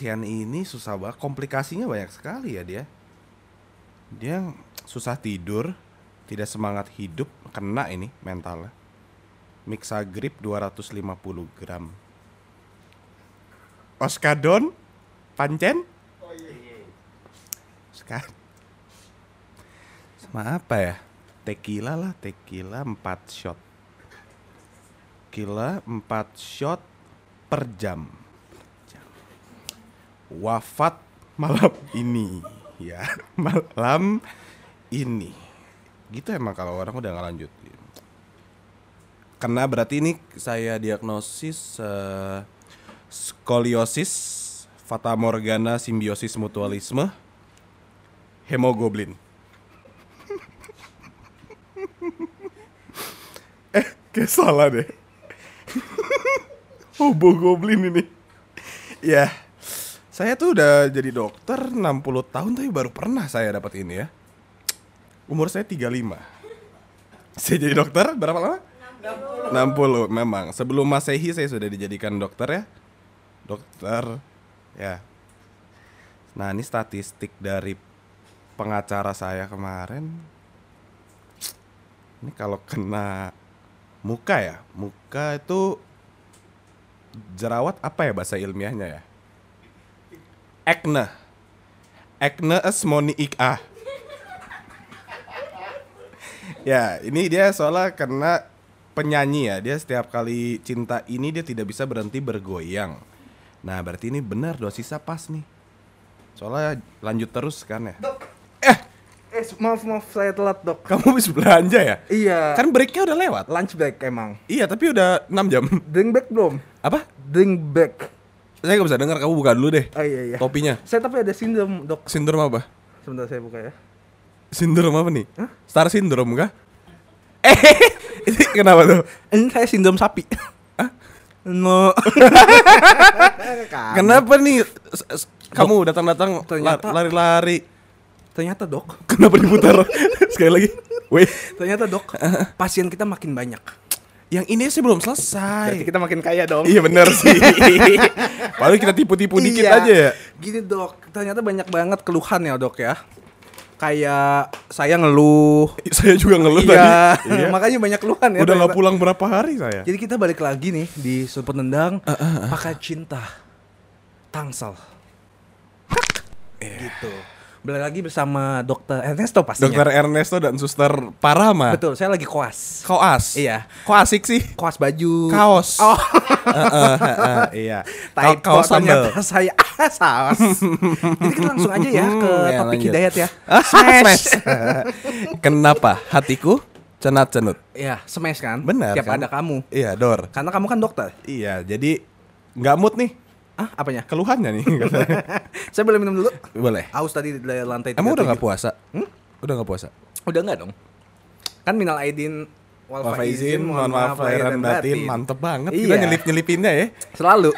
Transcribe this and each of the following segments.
Pasien ini susah banget, komplikasinya banyak sekali ya dia. Dia susah tidur, tidak semangat hidup, kena ini mentalnya. Mixagrip 250 gram. Oskadon, pancen? Sekarang sama apa ya? Tequila lah, tequila 4 shot. Tequila 4 shot per jam. Wafat malam ini ya, malam ini. Gitu emang kalau orang udah nggak lanjut. Karena berarti ini saya diagnosis eh, skoliosis, fata morgana, simbiosis mutualisme, hemoglobin. eh, kayak salah deh. Hobo goblin ini. Ya, saya tuh udah jadi dokter 60 tahun tapi baru pernah saya dapat ini ya. Umur saya 35. Saya jadi dokter berapa lama? 60. 60 memang. Sebelum Masehi saya sudah dijadikan dokter ya. Dokter ya. Nah, ini statistik dari pengacara saya kemarin. Ini kalau kena muka ya, muka itu jerawat apa ya bahasa ilmiahnya ya? Acne. Acne asmoniica. ya, ini dia soalnya kena penyanyi ya. Dia setiap kali cinta ini dia tidak bisa berhenti bergoyang. Nah, berarti ini benar dosisnya pas nih. Soalnya lanjut terus kan ya. Eh, maaf maaf saya telat dok. Kamu habis belanja ya? Iya. Kan breaknya udah lewat. lunch break emang. Iya, tapi udah 6 jam. Drink back belum? Apa? Drink back. Saya nggak bisa dengar. Kamu buka dulu deh. Oh iya iya. Topinya. Saya tapi ada sindrom dok. Sindrom apa? Sebentar saya buka ya. Sindrom apa nih? Star syndrome kah? Eh, ini kenapa tuh? Ini saya sindrom sapi. No. Kenapa nih? Kamu datang-datang lari-lari. Ternyata dok. Kenapa diputar? Sekali lagi. Wih, Ternyata dok. Pasien kita makin banyak. Yang ini sih belum Berarti selesai. kita makin kaya dong. Iya bener sih. Paling kita tipu-tipu dikit Iya. aja ya. Gini dok, ternyata banyak banget keluhan ya dok ya. Kayak saya ngeluh. Saya juga ngeluh iya. tadi. Iya. Makanya banyak keluhan ya. Udah nggak ternyata. pulang berapa hari saya? Jadi kita balik lagi nih di sudut penendang pakai cinta tangsel. Gitu. Balik lagi bersama dokter Ernesto pastinya. Dokter Ernesto dan Suster Parama. Betul, saya lagi koas. Koas. Iya. Kok asik sih? Koas baju. Kaos. Oh, Heeh, heeh, iya. Ka- typo Kaos sambal. saya ah, saus. Jadi kita langsung aja ya ke Hmm, ya, topik lanjut. hidayat ya. Ah, Smash. smash. Kenapa hatiku cenat-cenut? Iya, smash kan? Benar Tiap kan? ada kamu. Iya, Dor. Karena kamu kan dokter. Iya, jadi nggak mood nih. Ah, apanya? Keluhannya nih. Saya boleh minum dulu? Boleh. Aus tadi dari lantai Emang udah 37. nggak puasa? Udah nggak puasa? Udah enggak dong? Kan minal aidin wal faizin, mohon maaf lahir dan batin. Mantep banget kita Iya. nyelip-nyelipinnya ya. Selalu.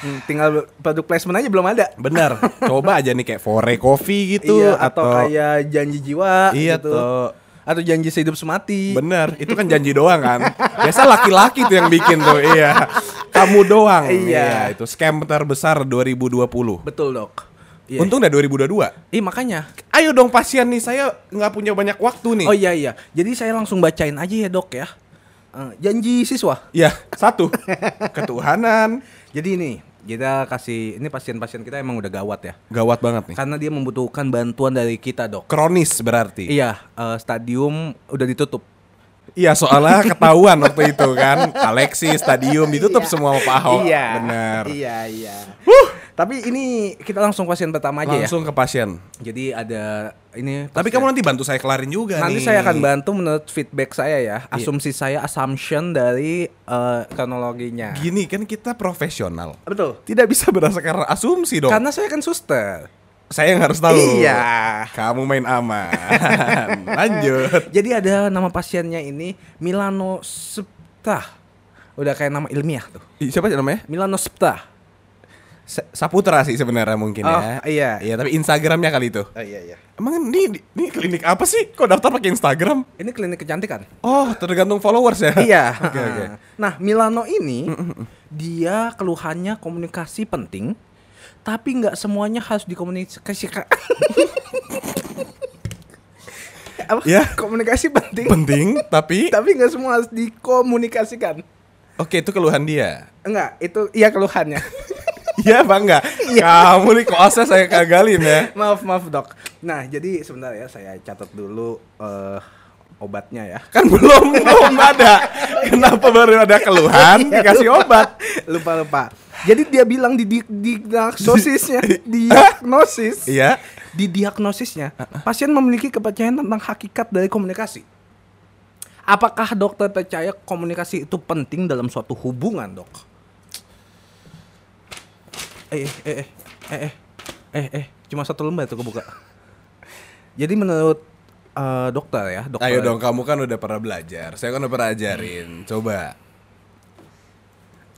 Hmm, tinggal produk placement aja belum ada. Benar. Coba aja nih kayak Fore Coffee gitu iya, atau, kayak janji jiwa Iya gitu. tuh. Atau janji sehidup semati. Bener, itu kan janji doang kan. Biasa laki-laki tuh yang bikin tuh, iya. Kamu doang. Iya. itu scam terbesar 2020. Betul, Dok. Iya. Untung udah 2022. Ih, makanya. Ayo dong pasien nih, saya nggak punya banyak waktu nih. Oh iya iya. Jadi saya langsung bacain aja ya, Dok ya. Eh, janji siswa. Ya, satu. Ketuhanan. Jadi ini kita kasih ini pasien-pasien kita emang udah gawat ya. Gawat banget nih. Karena dia membutuhkan bantuan dari kita, Dok. Kronis berarti. Iya, eh, stadium udah ditutup. Iya, soalnya ketahuan waktu itu kan. Alexis, stadium ditutup semua sama Pak Ahok. Iya. Bener. Iya, iya. Tapi ini kita langsung pasien pertama aja Langsung ke pasien. ya. Jadi ada ini Tapi kamu nanti bantu saya kelarin juga nanti nih. saya akan bantu menurut feedback saya ya, asumsi saya assumption dari eh, kronologinya. Gini kan kita profesional. Betul. Tidak bisa berdasarkan asumsi dong. Karena saya kan suster. Saya yang harus tahu. Iya. Kamu main aman. Lanjut. Jadi ada nama pasiennya ini Milanosepta. Udah kayak nama ilmiah tuh. Siapa sih namanya? Milanosepta. Sa- Saputra sih sebenarnya mungkin Oh, ya. iya. Iya, tapi Instagramnya kali itu. Oh iya iya. Emang ini ini klinik apa sih? Kok daftar pakai Instagram? Ini klinik kecantikan. Oh, tergantung followers ya. iya. Oke, oke. Nah, Milano ini dia keluhannya komunikasi penting, tapi nggak semuanya harus dikomunikasikan. Apa? Ya. Komunikasi penting, Penting, tapi tapi nggak semua harus dikomunikasikan. oke itu keluhan dia. Enggak, itu iya keluhannya. Iya apa enggak? Kamu nih kosnya saya gagalin ya. maaf maaf dok. Nah jadi sebentar ya saya catat dulu eh, obatnya ya. Kan belum belum ada. Kenapa baru ada keluhan dikasih obat? lupa lupa. Jadi dia bilang di, di, di diagnosisnya, diagnosis, Iya. di diagnosisnya, pasien memiliki kepercayaan tentang hakikat dari komunikasi. Apakah dokter percaya komunikasi itu penting dalam suatu hubungan, dok? Eh, eh, eh, eh, eh, eh, eh, cuma satu lembar tuh kebuka. Jadi menurut eh, dokter ya, dokter. Ayo dong, kamu kan udah pernah belajar. Saya kan udah pernah ajarin. Coba.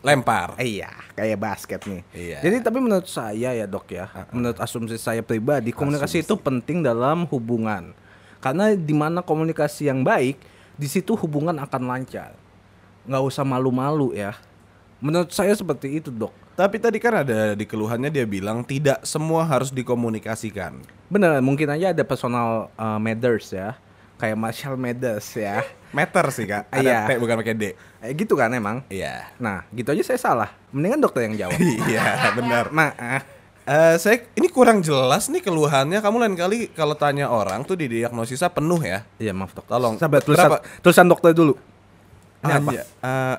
Lempar. Iya, kayak basket nih. Iya. Jadi tapi menurut saya ya dok ya, menurut asumsi saya pribadi, komunikasi itu penting dalam hubungan. Karena di mana komunikasi yang baik, di situ hubungan akan lancar. Nggak usah malu-malu ya. Menurut saya seperti itu dok. Tapi tadi kan ada di keluhannya dia bilang tidak semua harus dikomunikasikan. Bener, mungkin aja ada personal uh, matters ya, kayak Marshall Mathers ya. Meter sih kak. Ada Iya. T bukan pakai D. Eh, gitu kan emang. Iya. Nah, gitu aja saya salah. Mendingan dokter yang jawab. Iya benar. Maaf. Eh, saya ini kurang jelas nih keluhannya. Kamu lain kali kalau tanya orang tuh di diagnosisnya penuh ya. Iya maaf dok. Tolong. Sabar tulisan, Berapa? tulisan dokter dulu. Ini apa? Anja- eh,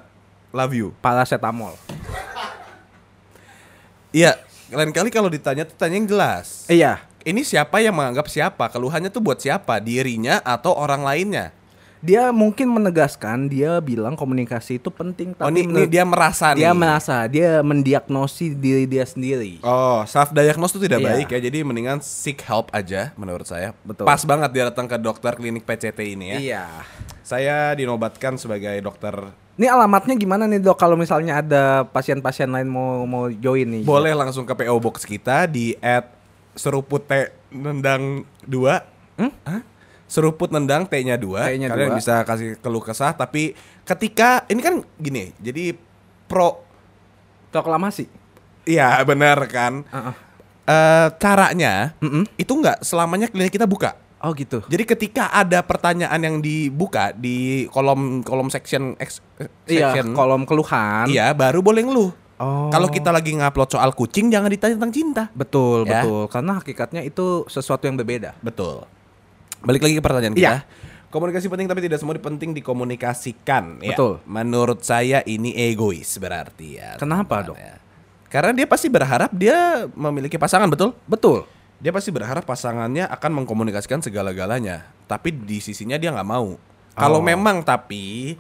love you. Paracetamol. Iya. Lain kali kalau ditanya tuh tanya yang jelas. Iya. Ini siapa yang menganggap siapa? Keluhannya tuh buat siapa? Dirinya atau orang lainnya? Dia mungkin menegaskan dia bilang komunikasi itu penting Oh, tapi ini, ini menurut- dia merasa dia nih. merasa dia mendiagnosi diri dia sendiri. Oh, self diagnose itu tidak Iya. baik ya. Jadi mendingan seek help aja menurut saya. Betul. Pas banget dia datang ke dokter klinik PCT ini ya. Iya. Saya dinobatkan sebagai dokter. Ini alamatnya gimana nih dok kalau misalnya ada pasien-pasien lain mau mau join nih? Boleh langsung ke PO Box kita di at seruput T nendang 2. Hmm? Hah? Seruput nendang T-nya 2. T-nya Kalian dua. bisa kasih keluh kesah tapi ketika ini kan gini. Jadi pro Proklamasi. iya benar kan. Heeh. Eh, caranya Mm-mm. itu nggak selamanya klinik kita buka. Oh gitu. Jadi ketika ada pertanyaan yang dibuka di kolom kolom section ex, Iya, section, kolom keluhan. iya baru boleh ngeluh. Oh. Kalau kita lagi ngupload soal kucing jangan ditanya tentang cinta. betul, Ya. betul. Karena hakikatnya itu sesuatu yang berbeda. Betul. Balik lagi ke pertanyaan kita. Iya. Komunikasi penting tapi tidak semua penting dikomunikasikan. ya. Betul. Menurut saya ini egois berarti ya. Kenapa, teman-teman ya. Karena dia pasti berharap dia memiliki pasangan betul. Betul. Dia pasti berharap pasangannya akan mengkomunikasikan segala-galanya. Tapi di sisinya dia nggak mau. Kalau Oh. memang tapi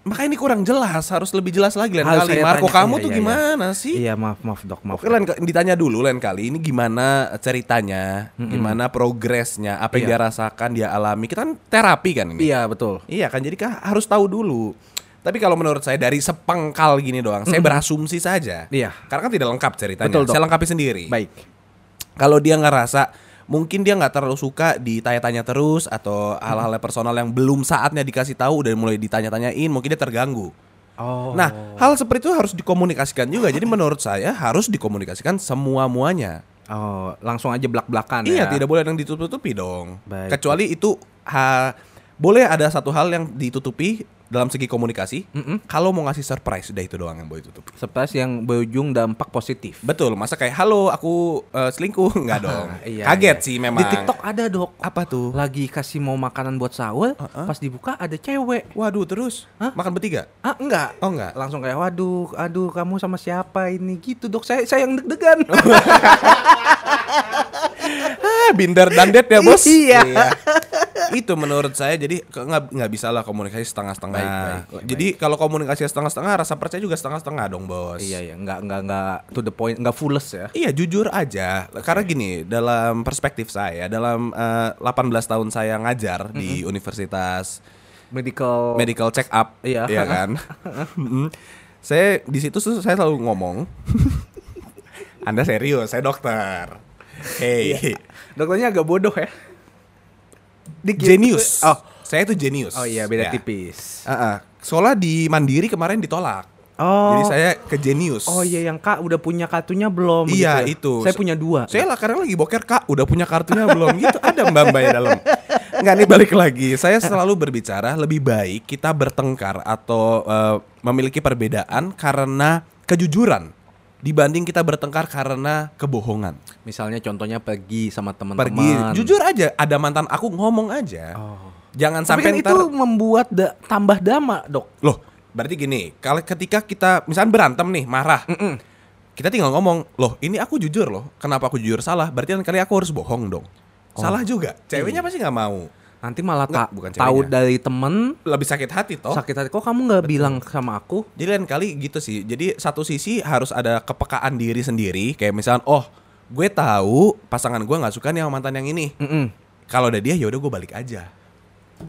maka ini kurang jelas, harus lebih jelas lagi lain Harus kali. Marco tanya. kamu Iya, tuh iya, gimana sih? Iya, maaf, maaf dok, maaf. Oke lain ditanya dulu lain kali ini gimana ceritanya, gimana progresnya, apa yang Iya. dia rasakan, dia alami. Kita kan terapi kan ini. Iya, betul. Iya kan jadi kan harus tahu dulu. Tapi kalau menurut saya dari sepengkal gini doang, saya berasumsi saja. Iya. Karena kan tidak lengkap ceritanya. Betul, Dok. saya lengkapi sendiri. Baik. Kalau dia ngerasa mungkin dia nggak terlalu suka ditanya-tanya terus atau hal-hal personal yang belum saatnya dikasih tahu udah mulai ditanya-tanyain, mungkin dia terganggu. Oh. Nah, hal seperti itu harus dikomunikasikan juga. Jadi menurut saya harus dikomunikasikan semua muanya. Oh, langsung aja belak-belakan Iya, ya. tidak boleh ada yang ditutup-tutupi dong. Baik. Kecuali itu ha, boleh ada satu hal yang ditutupi dalam segi komunikasi. Kalau mau ngasih surprise, udah itu doang yang boleh ditutupi. Surprise yang berujung dampak positif. Betul, masa kayak halo aku eh, selingkuh nggak dong? Iya, Kaget iya. sih memang. Di TikTok ada, Dok. apa tuh? Lagi kasih mau makanan buat sahur, pas dibuka ada cewek. Waduh, terus Hah? makan bertiga? Ah, enggak. Oh enggak. Langsung kayak waduh, aduh kamu sama siapa ini gitu, Dok. Saya saya yang deg-degan. Ah, binder dandet ya bos. Iya. Itu menurut saya jadi nggak nggak bisa lah komunikasi setengah-setengah. Baik, jadi kalau komunikasi setengah-setengah, rasa percaya juga setengah-setengah dong bos. iya, iya, enggak enggak enggak to the point, enggak fulles ya. Iya jujur aja karena gini dalam perspektif saya dalam eh, 18 tahun saya ngajar di Universitas Medical Medical Check Up Iya. ya kan. Mm. saya di situ saya selalu ngomong Anda serius, saya dokter. Hey, Dokternya agak bodoh ya. Dikit. genius. Oh, saya tuh genius. oh iya beda Ya. tipis. Ah, ah. Soalnya di Mandiri kemarin ditolak. Oh. Jadi saya ke Genius. Oh iya yang Kak udah punya kartunya belum? Iya, gitu ya? itu. Saya punya dua. Saya lah karena lagi boker kak, udah punya kartunya belum gitu. Ada mbak mbak ya dalam. Nggak nih balik lagi. Saya selalu berbicara lebih baik kita bertengkar atau eh, memiliki perbedaan karena kejujuran dibanding kita bertengkar karena kebohongan. Misalnya contohnya pergi sama teman-teman. Pergi, jujur aja. Ada mantan aku ngomong aja. Oh. Jangan Tapi sampai kan ntar. itu membuat da- tambah dama, Dok. Loh, berarti gini. Kalau ketika kita misalnya berantem nih, marah. Kita tinggal ngomong, loh ini aku jujur loh. Kenapa aku jujur salah? Berarti kan kali aku harus bohong dong. Salah juga. Ceweknya pasti nggak mau. Nanti malah tak bukan tahu dari temen Lebih sakit hati toh. sakit hati. Kok kamu nggak bilang sama aku? Jadi lain kali gitu sih. Jadi satu sisi harus ada kepekaan diri sendiri. Kayak misalnya, oh gue tahu pasangan gue nggak suka nih sama mantan yang ini. Mm-mm. Kalau ada dia ya udah gue balik aja.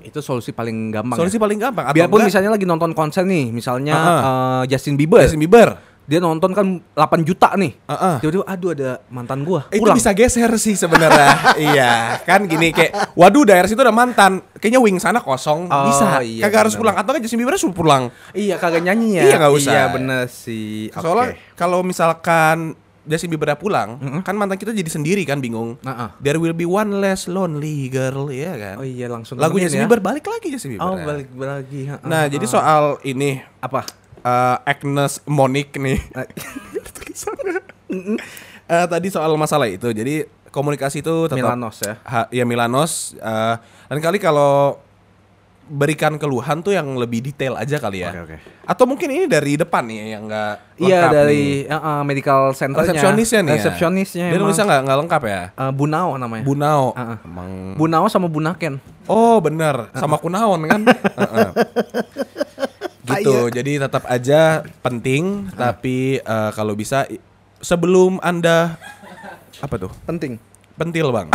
Itu solusi paling gampang. Solusi ya? paling gampang. Atau Biarpun enggak, misalnya lagi nonton konser nih, misalnya Heeh. eh, Justin Bieber, Justin Bieber. Dia nonton kan 8 juta nih. Heeh. Tiba-tiba aduh ada mantan gua. Itu Pulang. bisa geser sih sebenarnya. iya, kan gini kayak waduh daerah situ ada mantan. Kayaknya wing sana kosong. Oh, bisa. iya, Kagak harus pulang atau kan Justin Bieber suruh pulang. Iya kagak nyanyi ya. Iya, nggak usah. Iya bener sih. Soalnya kalau misalkan Justin Bieber pulang, kan mantan kita jadi sendiri kan bingung. Heeh. There will be one less lonely girl, ya kan? Oh iya langsung Lagu nemenin Justin ya. Bieber balik lagi Justin Bieber. Oh balik lagi. heeh, Nah, jadi soal ini apa? Eh, Agnes Monique nih. Tulisannya. Eh, tadi soal masalah itu. Jadi komunikasi itu tetap Milanos ya. Ha, ya Milanos. eh, dan kali kalau berikan keluhan tuh yang lebih detail aja kali ya. Oke, oke. Atau mungkin ini dari depan nih yang enggak Iya dari eh, eh, medical centernya. resepsionisnya nih. ya? Resepsionisnya Dia emang. nulisnya nggak nggak lengkap ya. Eh, Bunao namanya. Bunao. Heeh. Emang. Bunao sama Bunaken. Oh bener, sama kunaon kan? Heeh. Gitu. Jadi tetap aja penting, tapi eh, kalau bisa sebelum anda apa tuh? Penting. Pentil bang.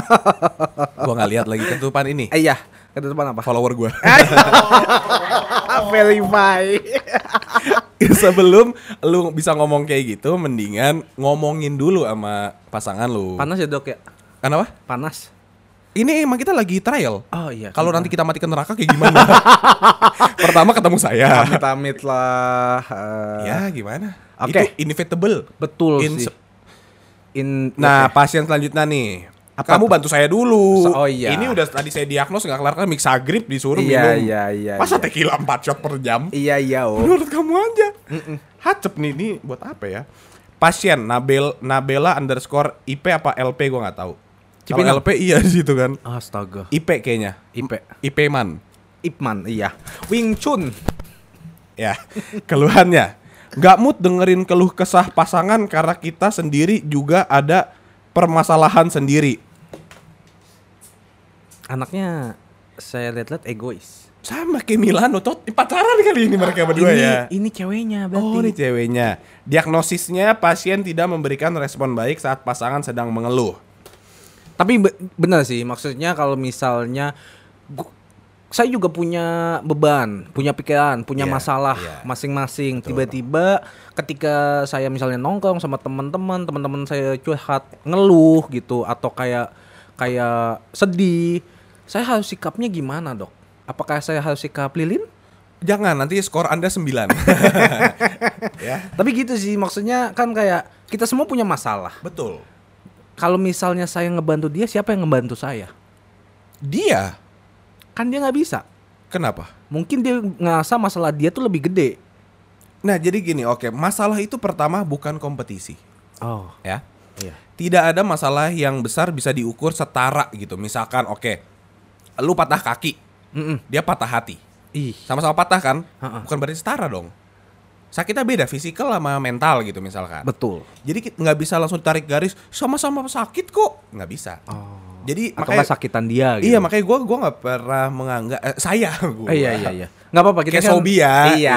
gua nggak lihat lagi ketutupan ini. Eh iya, ketutupan apa? Follower gua. Verify. sebelum lu bisa ngomong kayak gitu, mendingan ngomongin dulu sama pasangan lu. Panas ya dok ya? Kenapa? Panas. Ini emang kita lagi trial. Oh iya. Kalau nanti kita mati ke neraka kayak gimana? Pertama ketemu saya. amit-amit lah. eh, Ya gimana? Oke. Itu inevitable. Betul In- sih. In Nah, oke. pasien selanjutnya nih. Apa Kamu bantu saya dulu. So- oh iya. Ini udah tadi saya diagnos nggak kelar kan mixagrip disuruh Iya, minum. iya, iya, Masa iya. tequila 4 shot per jam? Iya iya oh. Menurut kamu aja. Hacep nih ini buat apa ya? Pasien Nabel Nabela underscore IP apa LP gua nggak tahu. Kalau Cipinang. LP iya di situ kan. Astaga. IP kayaknya. IP. IP man. Ipman, iya. Wing Chun. Ya, keluhannya. Gak mood dengerin keluh kesah pasangan karena kita sendiri juga ada permasalahan sendiri. Anaknya saya lihat-lihat egois. Sama kayak Milano, tuh pacaran kali ini mereka berdua ini, ya. Ini ceweknya berarti. Oh, ini ceweknya. Diagnosisnya pasien tidak memberikan respon baik saat pasangan sedang mengeluh. Tapi be- benar sih, maksudnya kalau misalnya gu- saya juga punya beban, punya pikiran, punya Iya, masalah iya. masing-masing. Tiba-tiba ketika saya misalnya nongkrong sama teman-teman, teman-teman saya curhat, ngeluh gitu atau kayak kayak sedih, saya harus sikapnya gimana, Dok? Apakah saya harus sikap lilin? Jangan nanti skor Anda 9. ya, Tapi gitu sih, maksudnya kan kayak kita semua punya masalah. betul. Kalau misalnya saya ngebantu dia, siapa yang ngebantu saya? Dia Kan dia nggak bisa. kenapa? Mungkin dia ngerasa masalah dia tuh lebih gede. Nah, jadi gini, oke, masalah itu pertama bukan kompetisi, Oh, ya. iya. Tidak ada masalah yang besar bisa diukur setara gitu. Misalkan oke, lu patah kaki, Mm-mm. dia patah hati. Ih, Sama-sama patah kan? Ha-ha. Bukan berarti setara dong. Sakitnya beda, fisikal sama mental gitu misalkan. betul. Jadi nggak bisa langsung tarik garis sama-sama sakit kok, nggak bisa. Oh. Jadi Atau makanya sakitan dia gitu. iya makanya gue gua nggak pernah menganggap eh, saya gua. Iya iya iya. Nggak apa-apa kita Kayak kan- Sobi ya. Iya. Iya.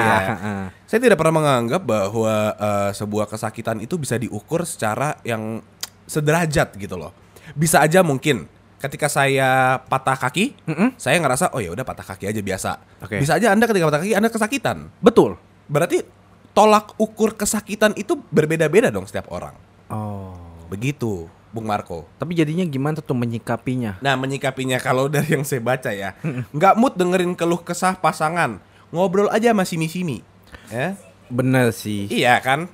Saya tidak pernah menganggap bahwa eh, sebuah kesakitan itu bisa diukur secara yang sederajat gitu loh. Bisa aja mungkin ketika saya patah kaki, Mm-mm. saya ngerasa oh ya udah patah kaki aja biasa. Oke. Bisa aja Anda ketika patah kaki Anda kesakitan. Betul. Berarti tolak ukur kesakitan itu berbeda-beda dong setiap orang. Oh. begitu, Bung Marco. Tapi jadinya gimana tuh menyikapinya? Nah, menyikapinya kalau dari yang saya baca ya, nggak mood dengerin keluh kesah pasangan, ngobrol aja sama simi-simi. Ya. Bener sih. Iya kan?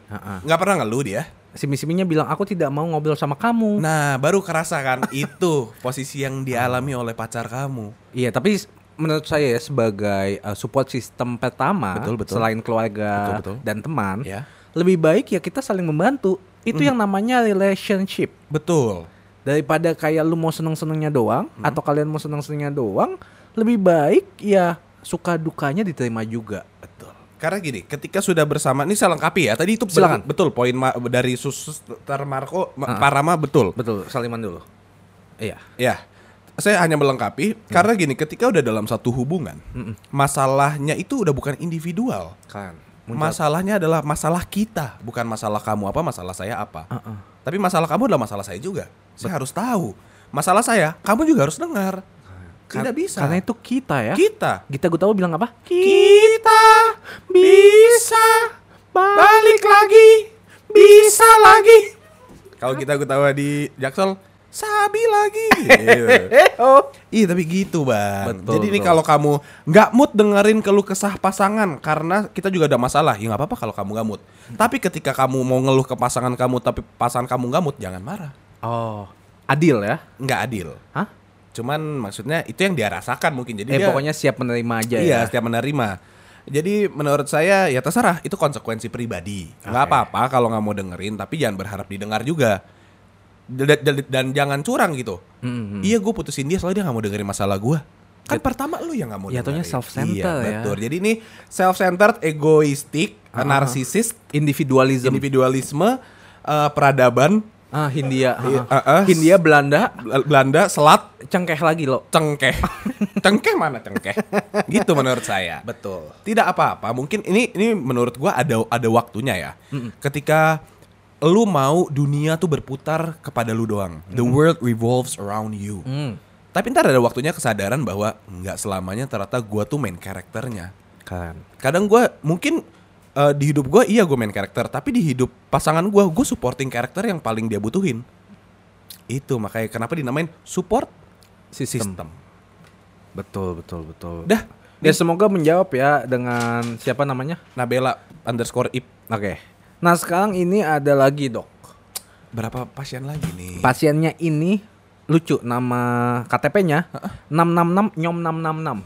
Nggak pernah ngeluh dia. Simi-siminya bilang aku tidak mau ngobrol sama kamu. Nah, baru kerasa kan itu posisi yang dialami oleh pacar kamu. Iya, tapi menurut saya ya sebagai uh, support system pertama Betul, betul. selain keluarga Betul, betul. dan teman, Ya. lebih baik ya kita saling membantu. Itu yang namanya relationship. Betul. Daripada kayak lu mau seneng-senengnya doang Hmm. atau kalian mau seneng-senengnya doang, lebih baik ya suka dukanya diterima juga. Betul. Karena gini, ketika sudah bersama, ini saya lengkapi ya. Tadi itu Silakan. betul, betul poin ma- dari Suster Marco, Ma- Parama betul. Betul, saliman dulu. Iya. Ya, saya hanya melengkapi karena gini, ketika udah dalam satu hubungan, masalahnya itu udah bukan individual. Kan. Masalahnya adalah masalah kita, bukan masalah kamu apa, masalah saya apa. Uh-uh. Tapi masalah kamu adalah masalah saya juga. Saya harus tahu. Masalah saya, kamu juga harus dengar. Tidak bisa. Karena itu kita ya. kita. Gita Gutawa bilang apa? Kita bisa balik lagi, bisa lagi. Kalau kita ketawa di Jaksel, sabi lagi. Oh. Iya tapi gitu bang. Betul, Jadi ini kalau kamu nggak mood dengerin keluh kesah pasangan karena kita juga ada masalah. Ya nggak apa-apa kalau kamu nggak mood. Tapi ketika kamu mau ngeluh ke pasangan kamu tapi pasangan kamu nggak mood, jangan marah. Oh. Adil ya? Nggak adil. Hah? Cuman maksudnya itu yang dia rasakan mungkin. Jadi Eh dia, pokoknya siap menerima aja iya ya. setiap menerima. Jadi menurut saya ya terserah itu konsekuensi pribadi. Nggak Oke. apa-apa kalau nggak mau dengerin tapi jangan berharap didengar juga. Dan, dan- dan jangan curang gitu. Mm-mm. Iya gue putusin dia soalnya dia nggak mau dengerin masalah gue. Kan pertama lu yang nggak mau Ya, dengerin. self-centered iya, ya. betul. Jadi ini self-centered, egoistik, Ah. narsisis, Individualism. individualisme, eh, peradaban, ah, Hindia. Ah. ah, ah. Hindia Belanda Bel- Belanda, selat, cengkeh lagi lo. cengkeh. cengkeh mana cengkeh? gitu menurut saya. Betul. Tidak apa-apa. Mungkin ini ini menurut gua ada ada waktunya ya. Ketika lu mau dunia tuh berputar kepada lu doang. The world revolves around you. Hmm. Tapi ntar ada waktunya kesadaran bahwa nggak selamanya ternyata gua tuh main karakternya. Kan. Kadang gua mungkin eh, di hidup gua iya gue main karakter, tapi di hidup pasangan gua gue supporting karakter yang paling dia butuhin. Itu makanya kenapa dinamain support Sistem. system. Betul, betul, betul. Dah, Ya semoga menjawab ya dengan siapa namanya? Nabela underscore ip. Oke. Nah sekarang ini ada lagi dok. Berapa pasien lagi nih? Pasiennya ini lucu nama KTP-nya 666 nyom 666.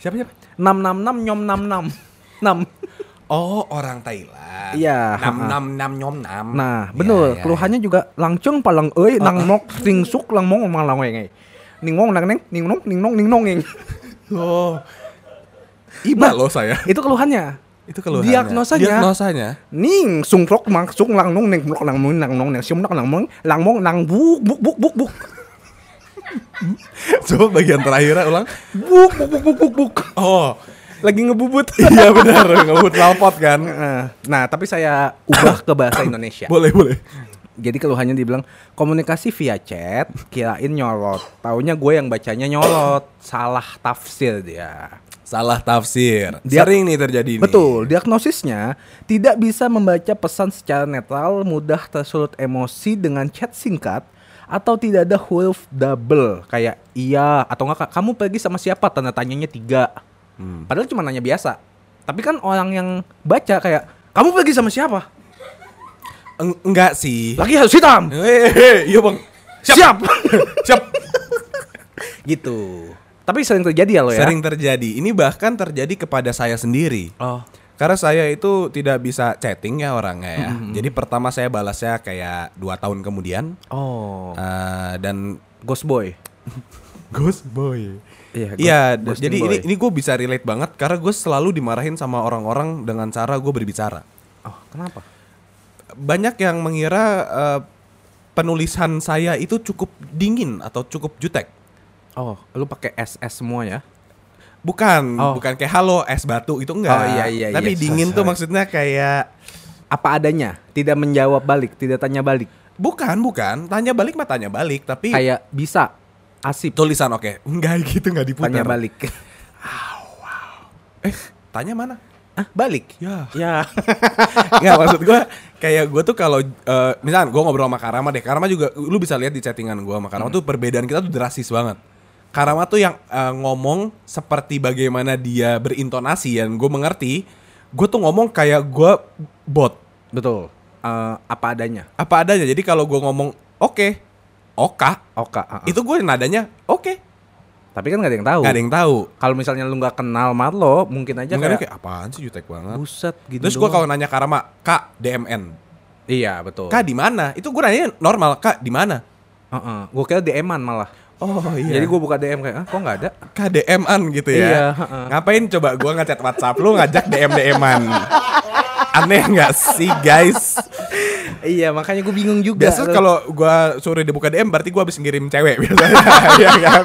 Siapa siapa? 666 nyom 66. 6. Oh, orang Thailand. Iya, Nam ha-ha. nam nam nyom nam. Nah, Iya, bener. iya, Keluhannya juga langcung palang euy nang mok sing suk lang mong mang lang weng. Ning mong nang neng ning nong ning nong ning nong ing. Oh. Iba loh saya. Itu keluhannya. Itu keluhannya. Diagnosanya. Diagnosanya. Ning sung prok mang sung lang nong ning mok lang mong nang nong nang sium nak lang mong lang mong nang buk buk buk buk buk Coba bagian terakhirnya ulang. buk buk buk buk buk buk. Oh. Lagi ngebubut. iya benar, ngebut lalpot kan. Nah, tapi saya ubah ke bahasa Indonesia. boleh, boleh. Jadi keluhannya dibilang komunikasi via chat, kirain nyolot. Taunya gue yang bacanya nyolot, salah tafsir dia. Salah tafsir. Dia- Sering nih terjadi nih. Betul, diagnosisnya tidak bisa membaca pesan secara netral, mudah tersulut emosi dengan chat singkat atau tidak ada huruf double kayak iya atau enggak "Kak, kamu pergi sama siapa tanda tanyanya tiga. Hmm. Padahal cuma nanya biasa. Tapi kan orang yang baca kayak kamu pergi sama siapa? Eng- enggak sih. Lagi harus hitam. Hehehe, iya bang. Siap. Siap. gitu. Tapi sering terjadi ya lo ya. Sering terjadi. Ini bahkan terjadi kepada saya sendiri. Oh. Karena saya itu tidak bisa chatting ya orangnya ya. Jadi pertama saya balasnya kayak dua tahun kemudian. Oh. Eh, dan Ghost boy. Ghost boy. Iya. Iya, jadi boy. ini ini gue bisa relate banget karena gue selalu dimarahin sama orang-orang dengan cara gue berbicara. Oh, kenapa? Banyak yang mengira eh, penulisan saya itu cukup dingin atau cukup jutek. Oh, lu pakai SS semua ya? Bukan, Oh. bukan kayak halo es batu itu enggak. Oh, iya, iya, Tapi iya. dingin Sorry, tuh maksudnya kayak Apa adanya, tidak menjawab balik, tidak tanya balik. bukan, bukan. Tanya balik mah tanya balik, tapi Kayak bisa, asip, tulisan oke. Enggak gitu enggak diputar. tanya balik. Eh, tanya mana? ah, balik? Ya. Ya. Enggak maksud gue kayak gue tuh kalau eh misalnya gue ngobrol sama Karama deh, Karama juga lu bisa lihat di chattingan gue sama Karama tuh perbedaan kita tuh drastis banget. Karama tuh yang eh, ngomong seperti bagaimana dia berintonasi dan gue mengerti. Gue tuh ngomong kayak gue bot Betul. Eh, apa adanya. apa adanya. Jadi kalau gue ngomong oke, oka, Oka. ah, ah. itu gue nadanya oke, Tapi kan gak ada yang tahu. nggak ada yang tahu. Kalau misalnya lu nggak kenal Marlo, mungkin aja Mungkin kayak, kayak apaan sih jutek banget. buset gitu. Terus gue kalau nanya Karama, kak DMN, Iya betul. kak di mana? Itu gue nanya normal, kak di mana? Gue kira DM-an malah. Oh iya. Jadi gue buka DM kayak, ah, kok nggak ada? KDM-an gitu ya. Iya, heeh. Ngapain coba gua ngechat WhatsApp lu ngajak DM DM-an. Aneh nggak sih guys? iya makanya gue bingung juga. Biasa kalau gua suruh dia buka DM berarti gua habis ngirim cewek biasanya. Iya kan?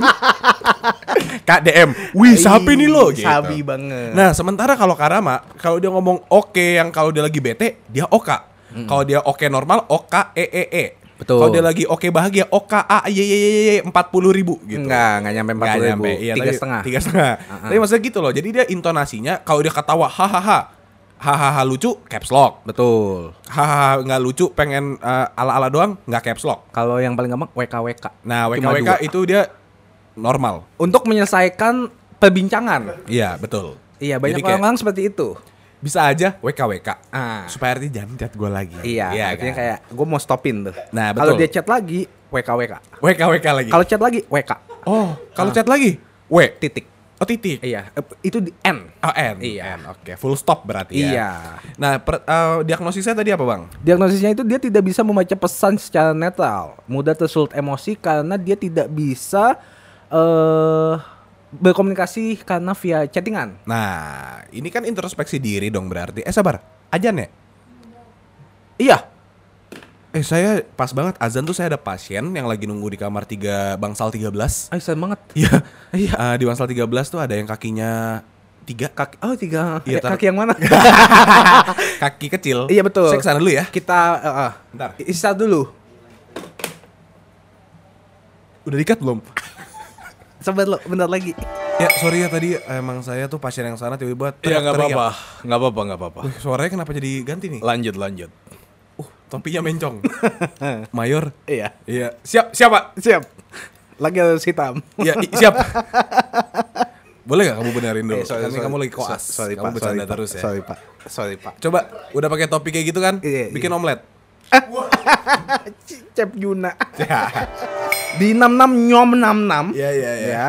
Kak DM, wih sapi nih lo gitu. Sabi banget. Nah, sementara kalau Karama, kalau dia ngomong oke yang kalau dia lagi bete, dia oka. Kalau dia oke normal, oka e e e. Betul. Kalau dia lagi oke bahagia, oka a y y y y empat puluh ribu gitu. Enggak, enggak nyampe empat puluh ribu. iya, Tiga setengah. Tiga setengah. Tapi maksudnya gitu loh. Jadi dia intonasinya kalau dia ketawa hahaha, hahaha lucu caps lock. Betul. Hahaha nggak lucu pengen eh, ala-ala doang nggak caps lock. Kalau yang paling gampang WKWK. Nah WKWK itu dia normal. Untuk menyelesaikan perbincangan. Iya betul. Iya, banyak Jadi kayak- orang-orang seperti itu. Bisa aja WKWK. Ah. Supaya arti jangan chat gue lagi. Iya, artinya kan? kayak gue mau stopin tuh. Nah, Kalau dia chat lagi, WKWK. WKWK lagi. Kalau chat lagi, WK. oh kalau Ah. chat lagi W Titik. oh titik. Iya, itu di N. Oh N. Iya. N, Oke full stop berarti ya. Iya. Nah per, eh, diagnosisnya tadi apa bang? Diagnosisnya itu dia tidak bisa membaca pesan secara netral, mudah tersulut emosi karena dia tidak bisa eh berkomunikasi karena via chattingan. Nah, ini kan introspeksi diri dong berarti. Eh sabar, ajan ya? Iya. Eh saya pas banget azan tuh saya ada pasien yang lagi nunggu di kamar 3 bangsal 13. Ah, sayang banget. Iya. Iya. Eh, di bangsal 13 tuh ada yang kakinya tiga Kaki, oh tiga. Tar- kaki yang mana? kaki kecil. Iya, betul. Saya ke sana dulu ya. Kita eh, eh, Bentar. istirahat dulu. Udah dikat belum? Sabar lo, bentar lagi. Ya sorry ya tadi emang saya tuh pasien yang sana tiba-tiba Iya, teriak-teriak. nggak apa-apa, nggak apa-apa. Wih, suaranya kenapa jadi ganti nih? Lanjut, lanjut. Uh, topinya mencong. Mayor. Iya, Iya. Siap, siapa? siap. Lagi harus hitam. Iya, siap. Boleh gak kamu benerin dulu? Eh, sorry, ini sorry. kamu lagi koas. So- sorry, kamu Pak, bercanda sorry, Pak. terus ya. Sorry, Pak. Sorry, Pak. Coba, udah pakai topi kayak gitu kan? Iya, Bikin iya. omelet. Cep Juna. Ya. Di 66 nyom 66. Iya, iya, iya. Ya.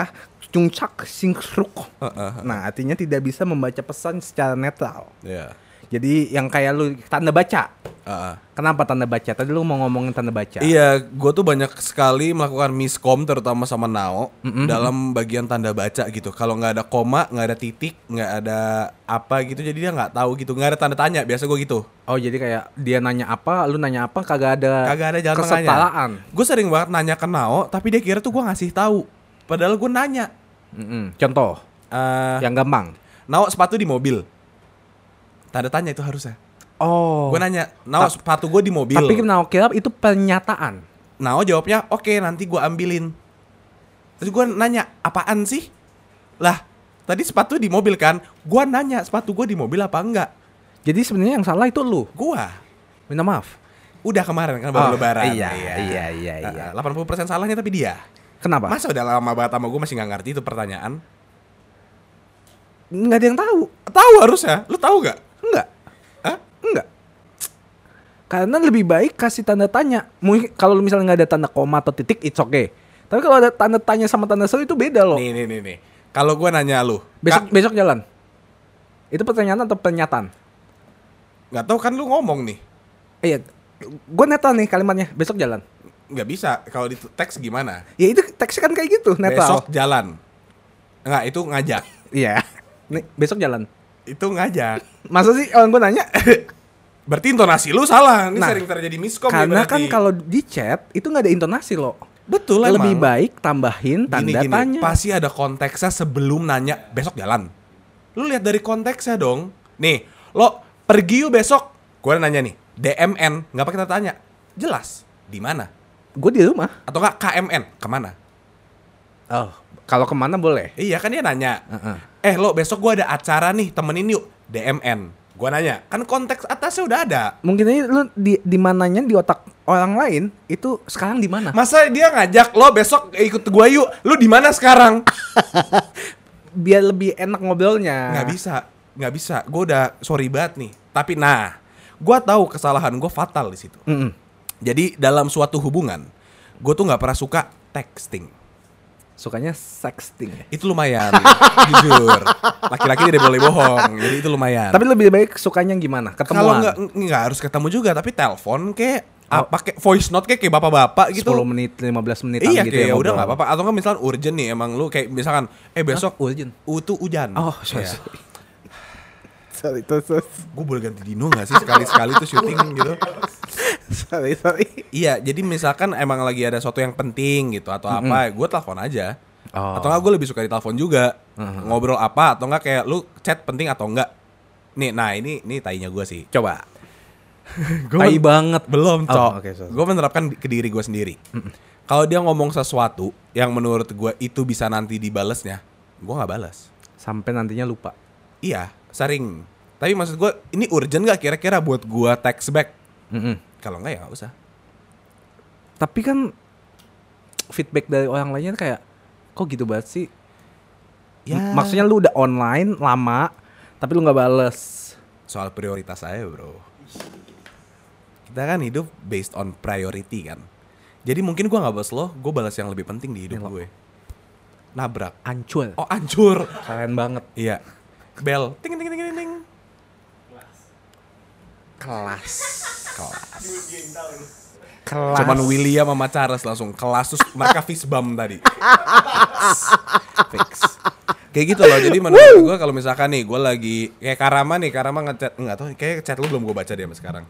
Cungcak singsruk. Heeh. Nah, artinya tidak bisa membaca pesan secara netral. Iya. Jadi yang kayak lu tanda baca. Heeh. Kenapa tanda baca? Tadi lu mau ngomongin tanda baca. Iya, gue tuh banyak sekali melakukan miskom terutama sama Nao dalam bagian tanda baca gitu. Kalau nggak ada koma, nggak ada titik, nggak ada apa gitu, jadi dia nggak tahu gitu, nggak ada tanda tanya. Biasa gue gitu. Oh, jadi kayak dia nanya apa, lu nanya apa, kagak ada Kagak ada jalan kesetaraan. Gue sering banget nanya ke Nao, tapi dia kira tuh gue ngasih tahu. Padahal gue nanya. Mm-mm. Contoh eh yang gampang. Nao sepatu di mobil. Tanda tanya itu harusnya. Oh. Gue nanya, Nao sepatu gue di mobil. Tapi Nao kira itu pernyataan. Nao jawabnya, oke nanti gue ambilin. Terus gue nanya, apaan sih? Lah, tadi sepatu di mobil kan? Gue nanya, sepatu gue di mobil apa enggak? Jadi sebenarnya yang salah itu lu. Gua Minta maaf. udah kemarin kan baru Oh, lebaran. iya, iya, iya, iya. Eh, 80% salahnya tapi dia. Kenapa? Masa udah lama banget sama gue masih nggak ngerti itu pertanyaan? Nggak ada yang tahu. Tahu harusnya. Lu tahu gak? Enggak. Hah? Enggak. Karena lebih baik kasih tanda tanya. Mungkin kalau misalnya nggak ada tanda koma atau titik, it's okay. Tapi kalau ada tanda tanya sama tanda seru itu beda loh. Nih, nih, nih, nih. Kalau gue nanya lu, Besok Kak, besok jalan. Itu pertanyaan atau pernyataan? nggak tahu kan lu ngomong nih. Iya. Gue netral nih kalimatnya. Besok jalan. Nggak bisa. Kalau di teks gimana? Ya itu teksnya kan kayak gitu, netral. Besok jalan. Enggak, itu ngajak. Iya. Nih, besok jalan. Itu ngajak. Masa sih orang gue nanya? Berarti intonasi lu salah. Ini Nah, sering terjadi miskom Karena berarti. kan kalau di chat itu nggak ada intonasi loh. betul Lebih emang. baik tambahin tanda gini, gini, tanya. Pasti ada konteksnya sebelum nanya besok jalan. Lu lihat dari konteksnya dong. Nih, lo pergi yuk besok. Gue nanya nih, DMN nggak pakai tanda tanya. Jelas di mana? Gue di rumah. Atau nggak KMN ke mana? Oh, kalau ke mana boleh? Iya kan dia nanya. Heeh. Eh lo besok gue ada acara nih temenin yuk DMN. Gua nanya, kan konteks atasnya udah ada. Mungkin aja lu di di mananya di otak orang lain itu sekarang di mana? Masa dia ngajak lo besok ikut gua yuk? Lu di mana sekarang? Biar lebih enak ngobrolnya. nggak bisa, nggak bisa. Gue udah sorry banget nih. Tapi nah, gua tahu kesalahan gue fatal di situ. Mm-mm. Jadi dalam suatu hubungan, gue tuh nggak pernah suka texting. Sukanya sexting. ya? Itu lumayan, jujur. Laki-laki tidak boleh bohong, jadi itu lumayan. Tapi lebih baik sukanya gimana? kalau Ketemuan. nggak nggak harus ketemu juga, tapi telepon kayak apa kayak voice note kayak kayak bapak-bapak gitu. 10 menit, 15 menit Iya gitu kayak ya udah ngobrol. nggak apa-apa atau nggak misalkan urgent nih emang lu kayak misalkan eh besok Hah? urgent? U tuh hujan. Oh, sorry. Iya. sorry. sorry, sorry, sorry. Gue boleh ganti Dino gak sih sekali-sekali tuh syuting gitu? sorry, sorry. Iya, jadi misalkan emang lagi ada sesuatu yang penting gitu atau apa, gue telepon aja. Oh. Atau enggak gue lebih suka di telepon juga. Ngobrol apa atau enggak kayak lu chat penting atau enggak. Nih, nah ini ini tainya gue sih. Coba. Gua Tai banget. Belum, Oh, Cok. oke, sorry. gue menerapkan ke diri gue sendiri. Kalau dia ngomong sesuatu yang menurut gue itu bisa nanti dibalesnya, gue nggak balas. Sampai nantinya lupa. Iya, sering. Tapi maksud gue, ini urgent gak kira-kira buat gue text back? Mm-mm. Kalau enggak ya nggak usah. Tapi kan feedback dari orang lainnya kayak kok gitu banget sih? Ya. M- Maksudnya lu udah online lama tapi lu nggak bales. Soal prioritas saya, bro. Kita kan hidup based on priority kan. Jadi mungkin gue nggak balas lo, gue balas yang lebih penting di hidup lo. gue. Nabrak. Ancur. Oh, hancur. Keren banget. Iya. Bel. Ting ting ting ting ting. Kelas. Kelas. Kelas. Cuman William sama Charles langsung kelas terus mereka fist bump tadi. Fix. Kayak gitu loh. Jadi menurut gue kalau misalkan nih gue lagi kayak Karama nih, Karama ngechat enggak tahu kayak chat lu belum gue baca dia sampai sekarang.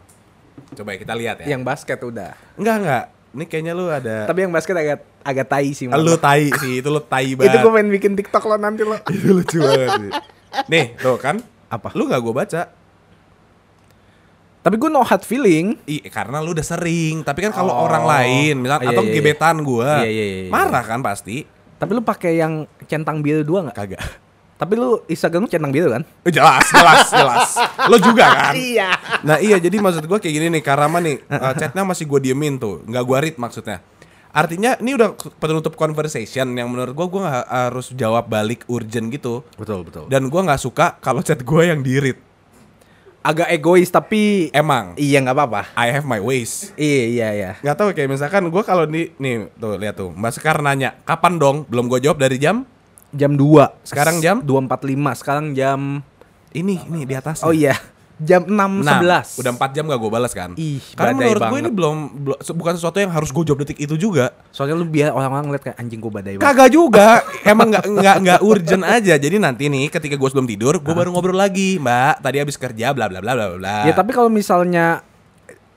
Coba ya kita lihat ya. Yang basket udah. Enggak enggak. Ini kayaknya lu ada Tapi yang basket agak agak tai sih. lu tai sih, itu lu tai Itu banget. gue pengen bikin TikTok lo nanti lo. itu lucu banget sih. Nih, tuh kan. Apa? Lu gak gue baca. Tapi gue no hard feeling. Ih, karena lu udah sering. Tapi kan kalau Oh. orang lain, misal Iya, atau iya, iya. gebetan gua, Iya, iya, iya, iya. marah kan pasti. Tapi lu pakai yang centang biru dua nggak? Kagak. Tapi lu Instagram lu centang biru kan? Eh, Jelas, jelas, jelas. Lo juga kan? Iya. Nah iya, jadi maksud gua kayak gini nih, Karama nih, uh, chatnya masih gue diemin tuh, nggak gua read maksudnya. Artinya ini udah penutup conversation yang menurut gua gua nggak harus jawab balik urgent gitu. Betul betul. Dan gua nggak suka kalau chat gua yang di read. Agak egois tapi Emang, iya nggak apa-apa. I have my ways. Iya iya iya. Nggak tahu kayak misalkan gua kalau nih, nih tuh lihat tuh, Mbak Sekar nanya, kapan dong? Belum gue jawab dari jam Jam 2 Sekarang jam? 2.45 Sekarang jam ini, ini di atas. Oh iya Jam 6.11 Nah, udah 4 jam gak gue balas kan? Ih, Karena badai menurut gue ini belum, belum bukan sesuatu yang harus gue jawab detik itu juga. Soalnya lu biar orang-orang ngeliat kayak anjing gue badai banget Kagak juga, emang nggak nggak nggak urgent aja. Jadi nanti nih ketika gue sebelum tidur, gue baru ngobrol lagi, Mbak. Tadi habis kerja, bla bla bla bla bla. Ya tapi kalau misalnya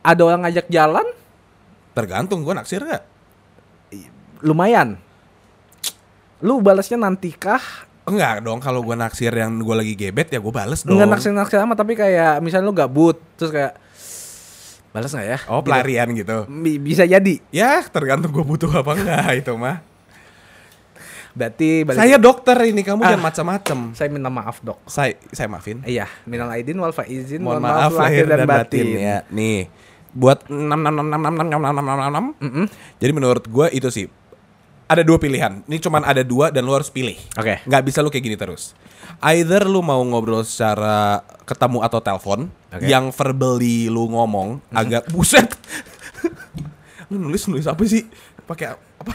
Ada orang ngajak jalan tergantung gue naksir gak? Lumayan Lu balasnya nantikah Enggak dong, kalau gue naksir yang gue lagi gebet ya gue bales dong. Enggak naksir-naksir amat Tapi kayak Misalnya lu gabut Terus kayak Balas gak ya? Oh pelarian gitu. Bi- Bisa jadi Ya tergantung gue butuh apa enggak itu mah. Berarti balik Saya dokter ini, kamu Ah. jangan macam-macam. Saya minta maaf dok Saya saya maafin. Iya Minal aidin wal faizin Mohon maaf lahir dan batin ya. Nih, buat enam enam enam enam enam enam enam enam enam. Mm-mm. Jadi menurut gue itu sih ada dua pilihan. Ini cuman ada dua dan lu harus pilih. Oke. Nggak bisa lu kayak gini terus. Either lu mau ngobrol secara ketemu atau telepon, Oke. yang verbally lu ngomong agak buset. lu nulis nulis apa sih? Pakai apa?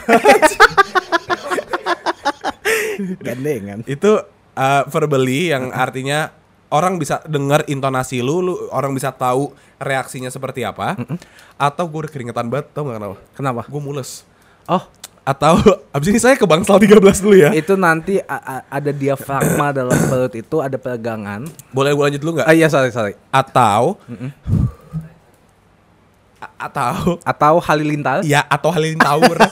Gandengan itu uh, verbally yang artinya orang bisa dengar intonasi lu, lu orang bisa tahu reaksinya seperti apa. Atau gue udah keringetan banget, tau gak kenapa? Kenapa? Gue mules. Oh Atau abis ini saya ke Bangsal 13 dulu ya. itu nanti ada diafragma dalam perut itu ada peregangan. Boleh gue lanjut dulu nggak? Ah iya sorry sorry. Atau atau Atau halilintar. ya atau halilintaur.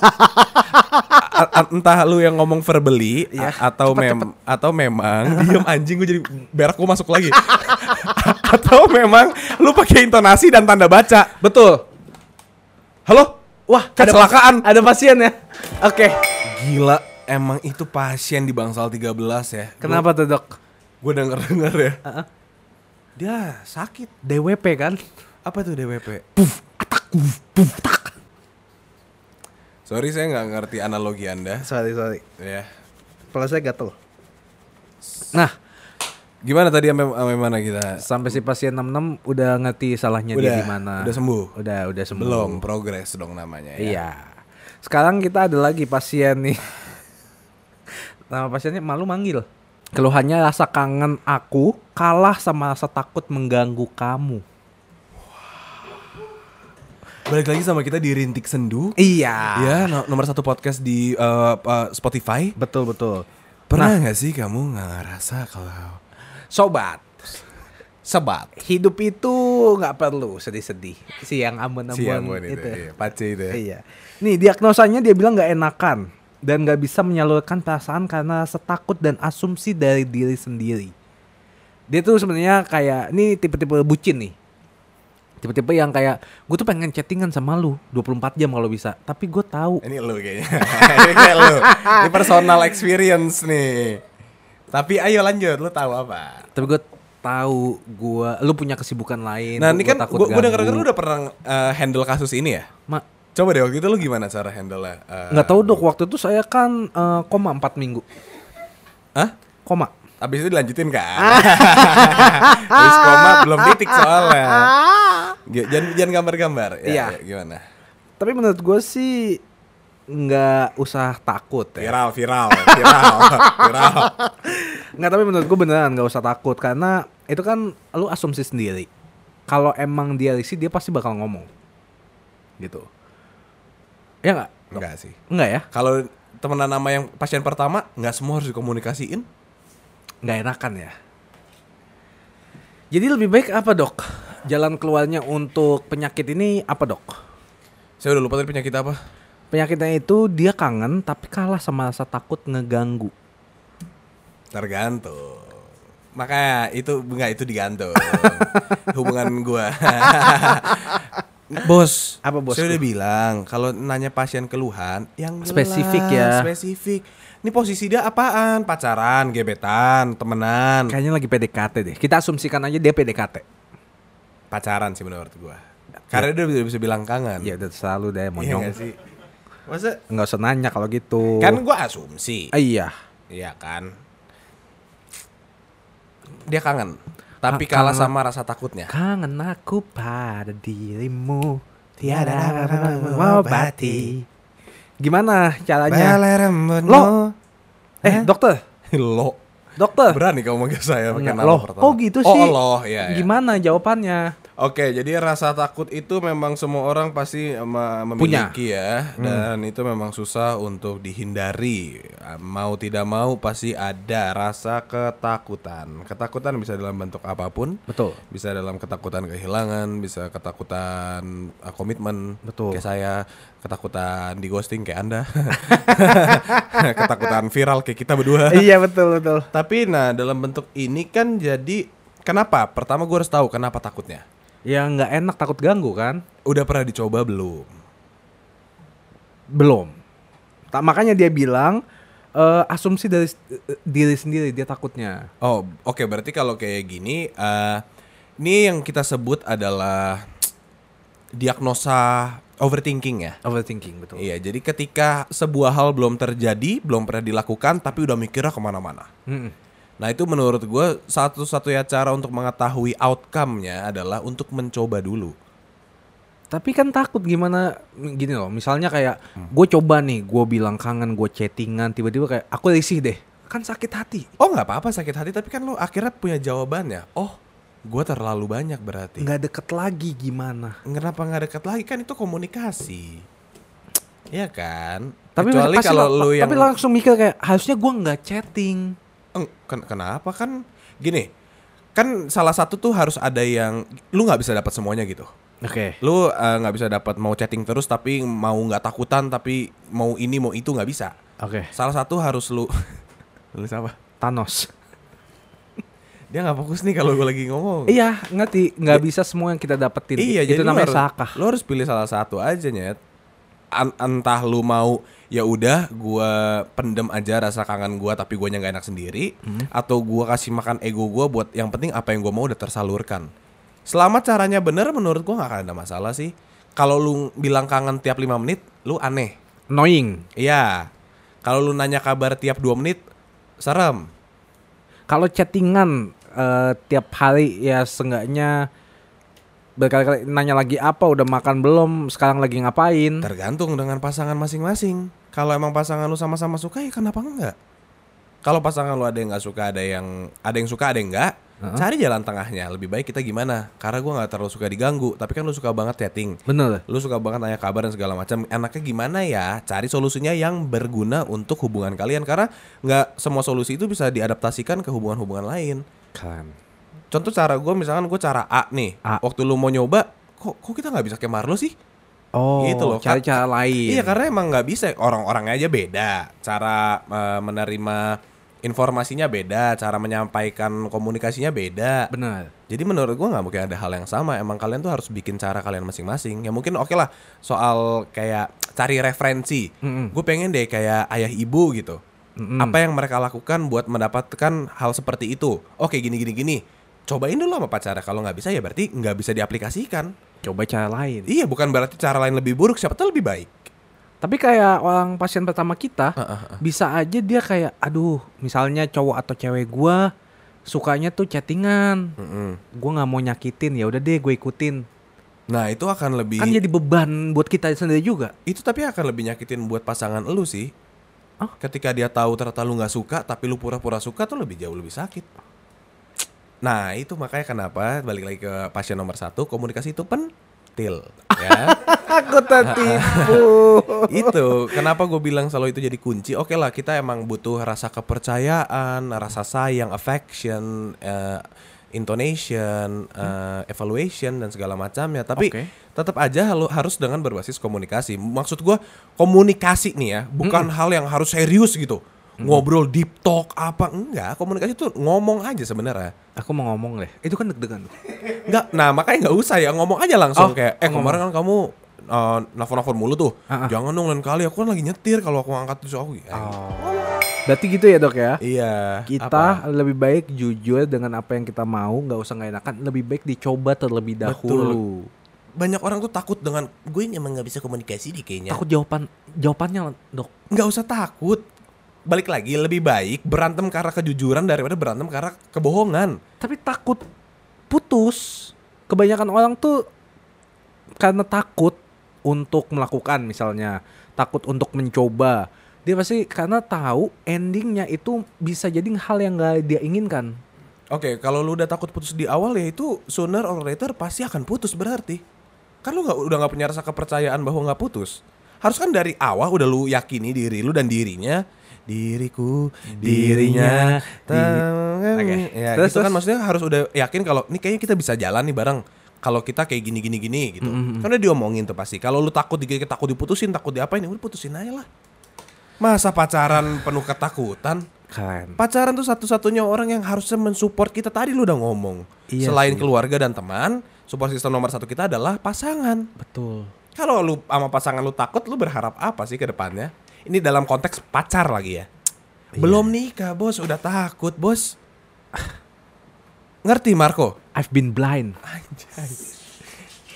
Entah lu yang ngomong verbally Iya. a- atau Cepet, mem atau memang diem anjing gue jadi berak gue masuk lagi. atau memang lu pakai intonasi dan tanda baca. Betul. Halo? Wah, Kecelakaan. Ada, pasien ya. Oke. Gila, emang itu pasien di Bangsal 13 ya. Kenapa tuh, Dok? Gue denger-denger ya. Dia sakit. DWP kan? Apa tuh DWP? Puf, atak, puf, puf, tak. Sorry saya nggak ngerti analogi anda. Sorry, sorry. Ya. Kalau saya gatel. Nah, Gimana tadi sampai sampai mana kita? sampai si pasien 66 udah ngerti salahnya dia Udah, di mana. udah sembuh? Udah, udah sembuh. Belum progres dong namanya. Ya. Iya. Sekarang kita ada lagi pasien nih. Nama pasiennya malu manggil. Keluhannya rasa kangen aku kalah sama rasa takut mengganggu kamu. Balik lagi sama kita di Rintik Sendu. Iya. Ya, no- nomor satu podcast di uh, uh, Spotify. Betul betul. Pernah nggak sih kamu ngerasa kalau Sobat, sebat hidup itu nggak perlu sedih-sedih. Siang ambon-ambon si Ambon itu, itu. iya, pace itu ya. Iya. Nih diagnosanya dia bilang nggak enakan dan nggak bisa menyalurkan perasaan karena setakut dan asumsi dari diri sendiri. Dia tuh sebenarnya kayak ini tipe-tipe bucin nih. Tipe-tipe yang kayak gue tuh pengen chattingan sama lu 24 jam kalau bisa, tapi gue tahu Ini lu kayaknya. Ini kayak lu. Ini personal experience nih. Tapi ayo lanjut, lu tahu apa? tapi gue tahu gue lu punya kesibukan lain. Nah, gua- ini gua kan gua, gua denger denger lu udah pernah uh, handle kasus ini ya? Ma, Coba deh waktu itu lu gimana cara handle-nya? Uh, nggak tahu dok waktu itu saya kan eh, koma 4 minggu. Hah? Koma. Abis itu dilanjutin kan? Habis koma belum titik soalnya. Jangan jangan gambar-gambar. Ya, Iya. ya, gimana? Tapi menurut gue sih nggak usah takut ya. Viral, viral, viral, viral. Nggak tapi menurut gue beneran nggak usah takut karena itu kan lu asumsi sendiri. Kalau emang dia risih dia pasti bakal ngomong. Gitu. Ya nggak? Enggak sih. Enggak ya? Kalau temenan nama yang pasien pertama, nggak semua harus dikomunikasiin. Nggak enakan ya. Jadi lebih baik apa dok? Jalan keluarnya untuk penyakit ini apa dok? Saya udah lupa tadi penyakit apa. Penyakitnya itu dia kangen tapi kalah sama rasa takut ngeganggu. Tergantung. Makanya itu enggak itu digantung. Hubungan gua. bos, Apa, bos? Saya udah bilang kalau nanya pasien keluhan yang jelas, Spesifik ya. Spesifik. Ini posisi dia apaan? Pacaran, gebetan, temenan. Kayaknya lagi PDKT deh. Kita asumsikan aja dia PDKT. Pacaran sih menurut gua. Karena dia udah bisa bilang kangen. Ya udah selalu deh Iya monyong. nggak sih? Masa Nggak usah nanya kalau gitu. kan gua asumsi. Ah, iya. Iya kan. Dia kangen. Tapi Ka- kalah kangen. sama rasa takutnya. Kangen aku pada dirimu Tiada mengobati Gimana caranya? Lo Eh dokter Lo Dokter Berani kamu manggil saya pakai nama loh, pertama kok gitu Oh sih? lo ya, ya. Gimana jawabannya? Oke jadi rasa takut itu memang semua orang pasti ma- memiliki ya. Dan itu memang susah untuk dihindari. Mau tidak mau pasti ada rasa ketakutan. Ketakutan bisa dalam bentuk apa pun. Betul. Bisa dalam ketakutan kehilangan, bisa ketakutan uh, komitmen, Betul. kayak saya, ketakutan di ghosting kayak anda, ketakutan viral kayak kita berdua. Iya betul betul. Tapi nah dalam bentuk ini kan jadi kenapa? Pertama gue harus tahu kenapa takutnya. Ya nggak enak takut ganggu kan? Udah pernah dicoba belum? Belum tak, Makanya dia bilang eh, Asumsi dari eh, diri sendiri dia takutnya Oh oke berarti kalau kayak gini, eh ini yang kita sebut adalah diagnosa overthinking ya. Overthinking betul Iya, jadi ketika sebuah hal belum terjadi, belum pernah dilakukan, tapi udah mikirnya ke mana-mana. Mm-mm. Nah itu menurut gue satu-satunya cara untuk mengetahui outcome-nya adalah untuk mencoba dulu. Tapi kan takut gimana gini loh. Misalnya kayak gue coba nih, gue bilang kangen, gue chattingan, tiba-tiba kayak aku risih deh. Kan sakit hati. Oh nggak apa-apa sakit hati, tapi kan lo akhirnya punya jawabannya. Oh, gue terlalu banyak berarti. Nggak deket lagi gimana? Kenapa nggak dekat lagi kan itu komunikasi. Iya kan? Tapi Kecuali kalau lo- lu yang tapi langsung mikir kayak harusnya gue nggak chatting. Ken- kenapa kan gini kan salah satu tuh harus ada yang lu nggak bisa dapat semuanya gitu Oke. lu eh, nggak bisa dapat mau chatting terus tapi mau nggak takutan tapi mau ini mau itu nggak bisa Oke. salah satu harus lu lu apa Thanos. dia nggak fokus nih kalau gue lagi ngomong Iya, ngerti. Nggak bisa semua yang kita dapetin. iya itu jadi namanya harus, sakah. lu harus pilih salah satu aja nyet entah lu mau ya udah gua pendem aja rasa kangen gua tapi guanya nggak enak sendiri atau gua kasih makan ego gua buat yang penting apa yang gua mau udah tersalurkan. Selama caranya bener menurut gua nggak akan ada masalah sih. Kalau lu bilang kangen tiap 5 menit, lu aneh. Annoying. Iya. Kalau lu nanya kabar tiap 2 menit, serem. Kalau chattingan eh, tiap hari ya seenggaknya berkali-kali nanya lagi apa udah makan belum sekarang lagi ngapain Tergantung dengan pasangan masing-masing. Kalau emang pasangan lu sama-sama suka ya kenapa enggak? Kalau pasangan lu ada yang nggak suka, ada yang ada yang suka, ada yang enggak, cari jalan tengahnya. Lebih baik kita gimana? Karena gua nggak terlalu suka diganggu, tapi kan lu suka banget chatting. bener Lu suka banget nanya kabar dan segala macam. Enaknya gimana ya? Cari solusinya yang berguna untuk hubungan kalian karena nggak semua solusi itu bisa diadaptasikan ke hubungan-hubungan lain. keren Contoh cara gue misalkan gue cara A nih. A. Waktu lu mau nyoba, kok kok kita nggak bisa kayak Marlo sih? oh Gitu loh, cari cara lain. Iya karena emang nggak bisa. Orang-orang aja beda. Cara eh, menerima informasinya beda. Cara menyampaikan komunikasinya beda. Bener jadi menurut gua nggak mungkin ada hal yang sama. Emang kalian tuh harus bikin cara kalian masing-masing. Ya mungkin oke lah soal kayak cari referensi. Mm-mm. gue pengen deh kayak ayah ibu gitu. Mm-mm. apa yang mereka lakukan buat mendapatkan hal seperti itu? Oke gini gini gini cobain dulu sama pacarnya kalau nggak bisa ya berarti nggak bisa diaplikasikan coba cara lain iya bukan berarti cara lain lebih buruk siapa tahu lebih baik tapi kayak orang pasien pertama kita ah, ah. bisa aja dia kayak aduh misalnya cowok atau cewek gua sukanya tuh chattingan Mm-mm. gua nggak mau nyakitin ya udah deh gue ikutin Nah itu akan lebih kan jadi beban buat kita sendiri juga itu tapi akan lebih nyakitin buat pasangan lu sih. Oh. Ketika dia tahu ternyata lu nggak suka tapi lu pura-pura suka tuh lebih jauh lebih sakit. Nah itu makanya kenapa balik lagi ke pasien nomor satu komunikasi itu pentil ya. aku tertipu itu kenapa gue bilang selalu itu jadi kunci. Oke lah kita emang butuh rasa kepercayaan, rasa sayang, affection, eh, intonation, eh, evaluation dan segala macamnya. Tapi Oke. tetap aja harus dengan berbasis komunikasi. Maksud gua komunikasi nih ya, bukan hal yang harus serius gitu. Ngobrol deep talk apa enggak, komunikasi tuh ngomong aja sebenarnya. aku mau ngomong deh itu kan deg-degan tuh Enggak, nah makanya nggak usah ya ngomong aja langsung Oh, kayak eh ngomong. kemarin kan kamu uh, nelfon-nelfon mulu tuh. Ah. Jangan dong lain kali aku kan lagi nyetir kalau aku angkat tuh aku. Ya, berarti gitu ya dok ya Iya. kita apa? lebih baik jujur dengan apa yang kita mau nggak usah nggak enakan lebih baik dicoba terlebih dahulu banyak orang tuh takut dengan gue emang nggak bisa komunikasi di kayaknya. takut jawaban jawabannya dok nggak usah takut. Balik lagi lebih baik berantem karena kejujuran daripada berantem karena kebohongan. tapi takut putus kebanyakan orang tuh karena takut untuk melakukan misalnya takut untuk mencoba dia pasti karena tahu endingnya itu bisa jadi hal yang nggak dia inginkan Oke, kalau lu udah takut putus di awal ya itu sooner or later pasti akan putus berarti. Kan lu nggak udah nggak punya rasa kepercayaan bahwa nggak putus. Harus kan dari awal udah lu yakini diri lu dan dirinya diriku dirinya Dirinya, di- Oke. ya Terus, gitu kan. maksudnya harus udah yakin kalau ini kayaknya kita bisa jalan nih bareng. Kalau kita kayak gini gini gini gitu. Kan udah diomongin tuh pasti. Kalau lu takut dikit takut diputusin takut diapain ya udah putusin aja lah. Masa pacaran penuh ketakutan? Keren Pacaran tuh satu-satunya orang yang harusnya mensupport kita. Tadi lu udah ngomong. Iya Selain sih. keluarga dan teman, support system nomor satu kita adalah pasangan. betul. Kalau lu sama pasangan lu takut, lu berharap apa sih ke depannya? Ini dalam konteks pacar lagi ya. Belum nikah, bos, udah takut, bos. Ngerti Marco? I've been blind Anjay.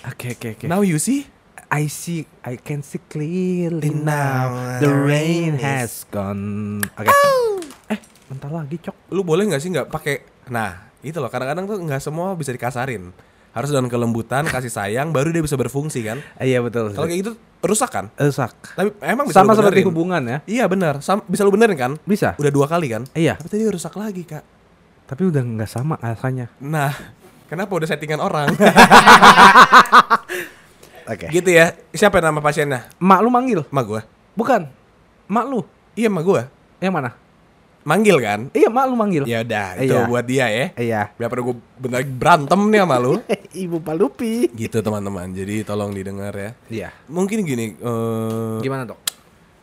oke oke oke Now you see? I see, I can see clearly Now the rain has gone. Oke. Eh, bentar lagi cok. Lu boleh nggak sih nggak pakai? Nah, itu loh. Kadang-kadang tuh nggak semua bisa dikasarin. Harus dengan kelembutan, kasih sayang, baru dia bisa berfungsi kan. Iya betul. Kalau kayak gitu rusak kan? rusak. Tapi emang bisa Sama seperti hubungan ya. Iya benar, Sam- bisa lu benerin kan? Bisa. Udah dua kali kan? Iya. Tapi tadi rusak lagi kak. Tapi udah nggak sama rasanya. Nah, kenapa udah settingan orang? Oke. gitu ya. Siapa nama pasiennya? Mak lu manggil? Mak gua. Bukan. Mak lu. Iya mak gua. Yang mana? Manggil kan? Iya, mak lu manggil. Ya udah, itu Iya. buat dia ya. Iya. Daripada gua bener berantem nih sama lu. Ibu Palupi. gitu teman-teman. Jadi tolong didengar ya. Iya. Mungkin gini, eh, Gimana, Dok?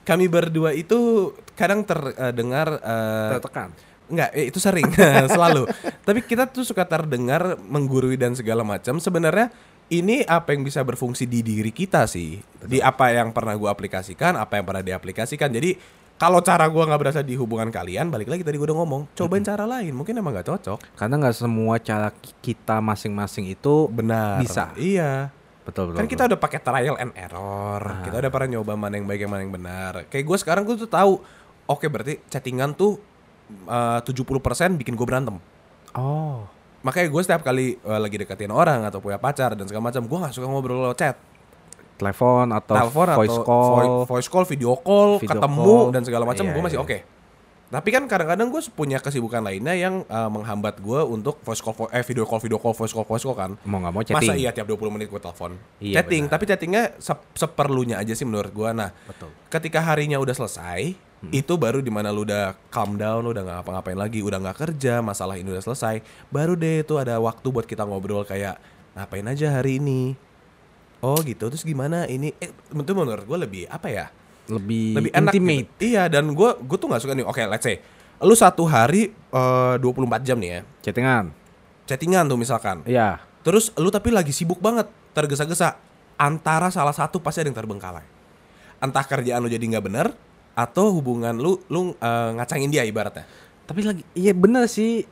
kami berdua itu kadang terdengar eh, Tertekan. Enggak, eh, itu sering selalu. Tapi kita tuh suka terdengar menggurui dan segala macam. Sebenarnya ini apa yang bisa berfungsi di diri kita sih di apa yang pernah gue aplikasikan apa yang pernah diaplikasikan jadi kalau cara gue nggak berasa di hubungan kalian balik lagi tadi gue udah ngomong. Cobain cara lain mungkin emang nggak cocok. Karena nggak semua cara ki- kita masing-masing itu benar. Bisa. iya. Betul betul. kan kita udah pakai trial and error. Kita udah pernah nyoba mana yang baik yang mana yang benar. Kayak gue sekarang gue tuh tahu oke berarti chattingan tuh uh, 70% bikin gue berantem. Oh. makanya gue setiap kali uh, lagi deketin orang atau punya pacar dan segala macam gue nggak suka ngobrol lewat chat Telepon atau telepon voice atau call. voi- voice call video call Video ketemu call. dan segala macam Iya, gue masih iya. oke tapi kan kadang-kadang gue punya kesibukan lainnya yang uh, menghambat gue untuk voice call vo- eh video call video call voice call voice call kan Mau nggak mau chatting. Masa iya tiap 20 menit gue telepon Iya, Chatting, benar. tapi chattingnya sep- seperlunya aja sih menurut gue Nah, Betul. ketika harinya udah selesai Itu baru di mana lu udah calm down, lu udah gak ngapa-ngapain lagi Udah gak kerja, masalah ini udah selesai Baru deh itu ada waktu buat kita ngobrol kayak Ngapain aja hari ini Oh gitu, terus gimana ini Eh, itu menurut gue lebih apa ya Lebih, Lebih enak intimate. gitu. Iya, dan gue gue tuh gak suka nih Oke, let's say Lu satu hari eh, 24 jam nih ya Chattingan. Chattingan tuh misalkan Iya. Terus lu tapi lagi sibuk banget, tergesa-gesa. Antara salah satu pasti ada yang terbengkalai. Entah kerjaan lu jadi nggak bener atau hubungan lu lu eh, ngacangin dia ibaratnya. Tapi lagi iya bener sih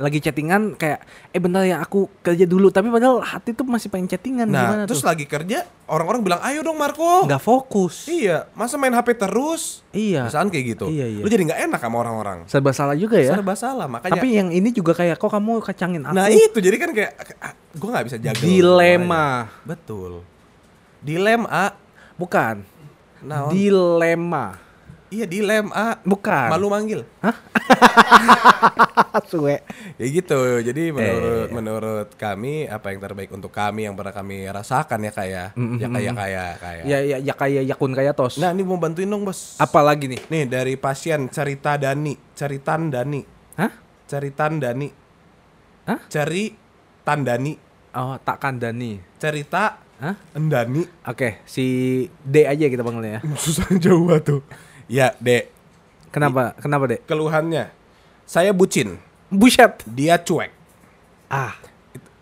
lagi chattingan kayak eh bentar ya aku kerja dulu tapi padahal hati tuh masih pengen chattingan Nah, gimana terus tuh lagi kerja, orang-orang bilang, "Ayo dong Marco." nggak fokus Iya, masa main HP terus? iya Misalkan kayak gitu. Iya, iya. Lu jadi nggak enak sama orang-orang. serba salah juga ya Serba salah, makanya tapi yang ini juga kayak kok kamu kacangin aku Nah, itu jadi kan kayak gue nggak bisa jaga dilema Betul. Dilema. bukan Nah, dilema iya dilema. bukan Malu manggil. suwe Ya gitu. Jadi menurut Eh. menurut kami apa yang terbaik untuk kami yang pernah kami rasakan ya kayak ya kayak kayak kayak. ya ya ya kayak yakun kayak tos Nah, ini mau bantuin dong, Bos. apa lagi nih Nih dari pasien cerita Dani, ceritan Dani, hah ceritan Dani. Hah? Ceri Tandani, oh tak kandani cerita hah Endani. oke si D aja kita panggilnya ya Susah jauh tuh. Ya, Dek. kenapa kenapa dek Keluhannya. Saya bucin, buset dia cuek. ah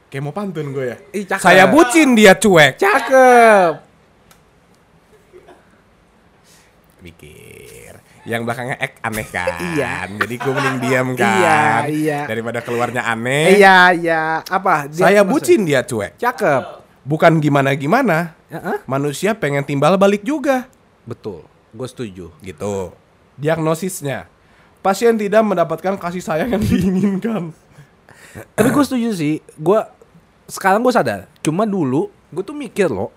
Kayak mau pantun gue ya. Ih, cakep. Saya bucin, dia cuek. cakep Mikir. Yang belakangnya ek aneh kan. Iya. Jadi gue mending diam kan. Iya, iya. Daripada keluarnya aneh. iya iya apa Dia- Saya maksud- bucin, dia cuek. cakep Bukan gimana-gimana. Heeh. Manusia pengen timbal balik juga. betul gue setuju Gitu. Diagnosisnya. Pasien tidak mendapatkan kasih sayang yang diinginkan. tapi gue setuju sih gue sekarang gue sadar cuma dulu gue tuh mikir loh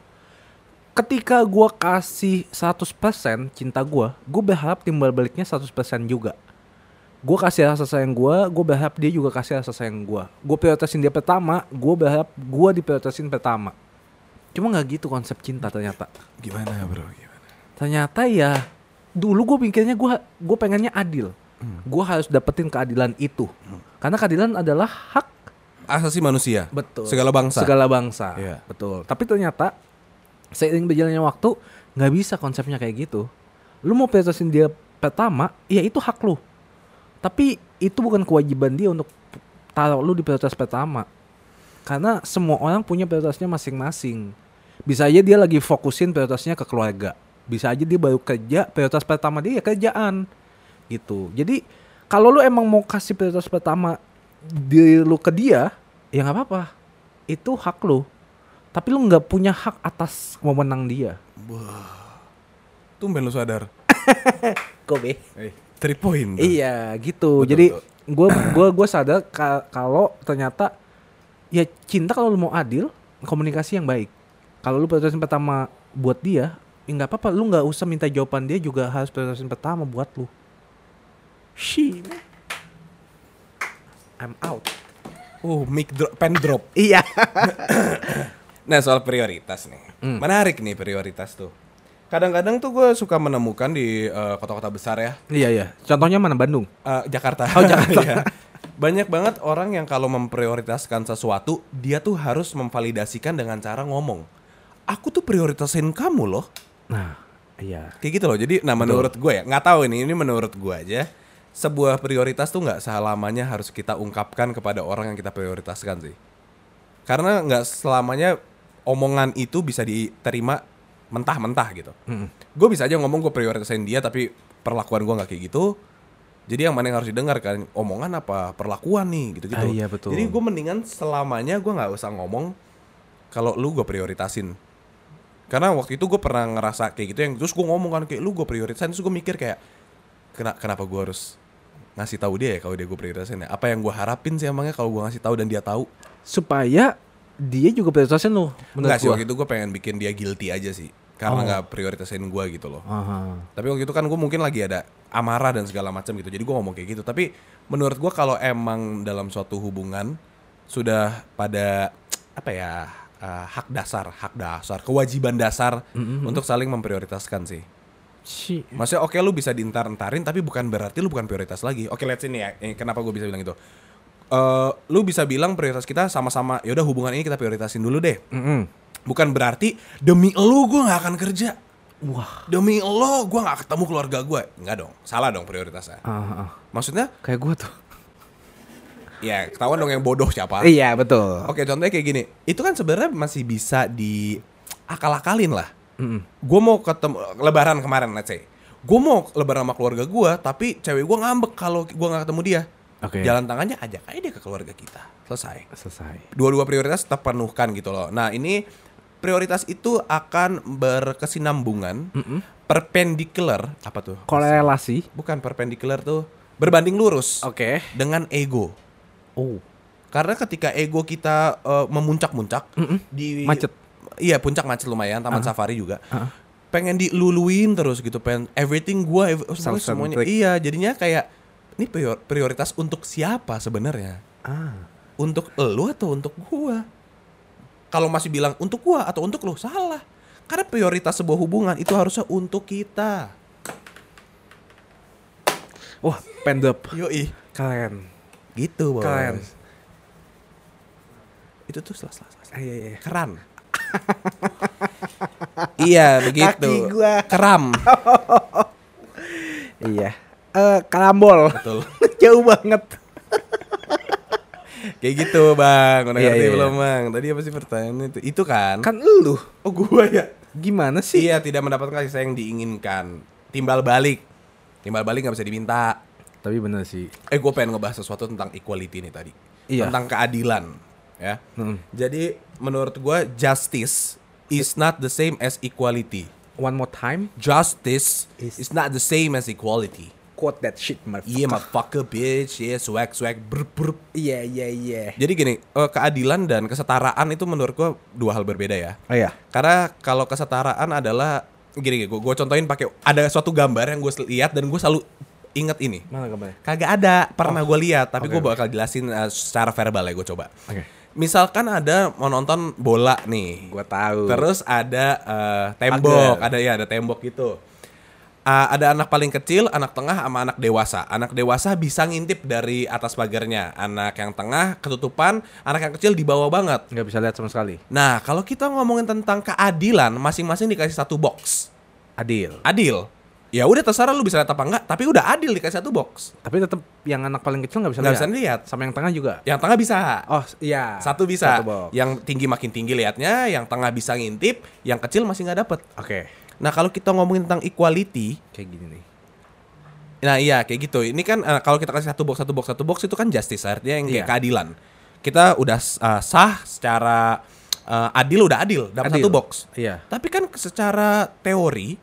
ketika gue kasih 100% cinta gue gue berharap timbal baliknya 100% juga gue kasih rasa sayang gue gue berharap dia juga kasih rasa sayang gue gue prioritasin dia pertama gue berharap gue diprioritasin pertama cuma nggak gitu konsep cinta ternyata Gimana bro? Gimana? Ternyata ya dulu gue mikirnya gue gue pengennya adil. Gue harus dapetin keadilan itu. Karena keadilan adalah hak Asasi manusia. betul. Segala bangsa. segala bangsa. Iya. betul. Tapi ternyata seiring berjalannya waktu nggak bisa konsepnya kayak gitu. Lu mau prioritasin dia pertama ya itu hak lu. Tapi itu bukan kewajiban dia untuk taruh lu di prioritas pertama. Karena semua orang punya prioritasnya masing-masing. Bisa aja dia lagi fokusin prioritasnya ke keluarga bisa aja dia baru kerja prioritas pertama dia ya kerjaan. Gitu. Jadi kalau lu emang mau kasih prioritas pertama di lu ke dia ya nggak apa-apa. Itu hak lu. Tapi lu nggak punya hak atas wewenang dia. Tumben lu sadar. Kobe Eh, three point. tuh. iya gitu. Betul, jadi gue gua gua sadar ka- kalau ternyata ya cinta kalau lu mau adil komunikasi yang baik. Kalau lu prioritasin pertama buat dia ya nggak apa-apa lu nggak usah minta jawaban dia juga harus prioritasin pertama buat lu she I'm out Oh, mic drop, pen drop. iya Nah soal prioritas nih, Hmm. menarik nih prioritas tuh. Kadang-kadang tuh gue suka menemukan di eh, kota-kota besar ya, iya iya contohnya mana Bandung Eh, Jakarta. Oh, Jakarta. Iya. Banyak banget orang yang kalau memprioritaskan sesuatu, dia tuh harus memvalidasikan dengan cara ngomong. Aku tuh prioritasin kamu loh, nah iya kayak gitu loh. Jadi, nah menurut gue ya, nggak tahu ini, ini menurut gue aja. Sebuah prioritas tuh nggak selamanya harus kita ungkapkan kepada orang yang kita prioritaskan sih. Karena nggak selamanya omongan itu bisa diterima mentah-mentah gitu. Gue bisa aja ngomong gue prioritasin dia tapi perlakuan gue nggak kayak gitu. Jadi yang mana yang harus didengar kan omongan apa perlakuan nih gitu-gitu. Ah, iya, betul. Jadi gue mendingan selamanya gue nggak usah ngomong kalau lu gue prioritasin. Karena waktu itu gue pernah ngerasa kayak gitu yang terus gue ngomong kan kayak lu gue prioritasin terus gue mikir kayak "Kena- kenapa gue harus ngasih tahu dia ya kalau dia gue prioritasin ya? Apa yang gue harapin sih emangnya kalau gue ngasih tahu dan dia tahu? Supaya dia juga prioritasin lu menurut Enggak sih waktu itu gue pengen bikin dia guilty aja sih karena Oh. nggak prioritasin gue gitu loh. Aha. Tapi waktu itu kan gue mungkin lagi ada amarah dan segala macam gitu. Jadi gue ngomong kayak gitu. Tapi menurut gue kalau emang dalam suatu hubungan sudah pada apa ya eh, hak dasar, hak dasar, kewajiban dasar untuk saling memprioritaskan sih. Si Maksudnya oke lu bisa diintar-entarin tapi bukan berarti lu bukan prioritas lagi. Oke let's ini ya. eh, kenapa gue bisa bilang itu? Eh, lu bisa bilang prioritas kita sama-sama. Yaudah hubungan ini kita prioritasin dulu deh. Mm-mm. Bukan berarti demi lu gue nggak akan kerja. Wah. Demi lo gue nggak ketemu keluarga gue. Enggak dong. Salah dong prioritasnya. Ah, ah. Maksudnya Kayak gua tuh. Ya ketahuan dong yang bodoh siapa. Iya betul. Oke contohnya kayak gini. Itu kan sebenarnya masih bisa di akal-akalin lah. Mm-mm. Gue mau ketemu lebaran kemarin let's say. Gue mau lebaran sama keluarga gue tapi cewek gue ngambek kalau gue nggak ketemu dia. Oke. Jalan tangannya ajak aja dia ke keluarga kita. Selesai. Selesai. dua-dua prioritas terpenuhkan gitu loh. Nah ini prioritas itu akan berkesinambungan, perpendicular apa tuh? Korelasi. Bukan perpendicular tuh berbanding lurus Oke. dengan ego. Oh. Karena ketika ego kita eh, memuncak-muncak di Macet. Iya puncak macet lumayan, taman safari juga. Pengen diluluin terus gitu, pengen everything gua ev- semuanya. Iya, jadinya kayak ini prior- prioritas untuk siapa sebenarnya? Ah. untuk lu atau untuk gua? Kalau masih bilang untuk gua atau untuk lu salah. Karena prioritas sebuah hubungan itu harusnya untuk kita. Wah, pendep. Yoi. Keren. Gitu, bos. Keren. Itu tuh selas selas. selas. Iya, iya. Keran. iya, begitu. Kaki gua. Keram. Iya. Eh, karambol. Betul. Jauh banget. Kayak gitu, Bang. Udah Iya, ngerti iya, belum, Bang? Tadi apa sih pertanyaannya itu? Itu kan? Kan lu. Oh, gua ya. Gimana sih? Iya, tidak mendapatkan kasih sayang diinginkan. Timbal balik. Timbal balik nggak bisa diminta. Tapi bener sih. Eh gue pengen ngebahas sesuatu tentang equality nih tadi. Iya. Tentang keadilan. Ya. Mm. Jadi menurut gue justice is not the same as equality. One more time. Justice Is- is, not the same as equality. Quote that shit, motherfucker. Iya motherfucker bitch, yeah swag swag brr, brr. Iya, iya, iya. Jadi gini, eh, keadilan dan kesetaraan itu menurut gue dua hal berbeda ya. Oh iya. Karena kalau kesetaraan adalah gini, gue gue contohin pakai ada suatu gambar yang gue lihat dan gue selalu inget ini. Mana gambarnya? Kagak ada, pernah gue lihat, tapi Oke, gue bakal jelasin uh, secara verbal ya gue coba. Oke. Misalkan ada mau nonton bola nih, Gua tahu. terus ada uh, tembok, Pagar. ada ya ada tembok gitu. Uh, ada anak paling kecil, anak tengah, sama anak dewasa. Anak dewasa bisa ngintip dari atas pagarnya. Anak yang tengah ketutupan, anak yang kecil di bawah banget. nggak bisa lihat sama sekali. Nah, kalau kita ngomongin tentang keadilan, masing-masing dikasih satu box. Adil. Adil. Ya udah terserah lu bisa lihat apa enggak, tapi udah adil dikasih satu box. Tapi tetap yang anak paling kecil nggak bisa Nggak bisa lihat. Sama yang tengah juga. Yang tengah bisa. Oh iya. Satu bisa. Satu box. Yang tinggi makin tinggi liatnya, yang tengah bisa ngintip, yang kecil masih nggak dapet. Oke. Nah kalau kita ngomongin tentang equality, Kayak gini nih. nah iya kayak gitu. Ini kan eh, kalau kita kasih satu box, satu box, satu box itu kan justice artinya yang kayak Iya. keadilan. Kita udah eh, sah secara eh, adil udah adil dapat satu box. Iya. Tapi kan secara teori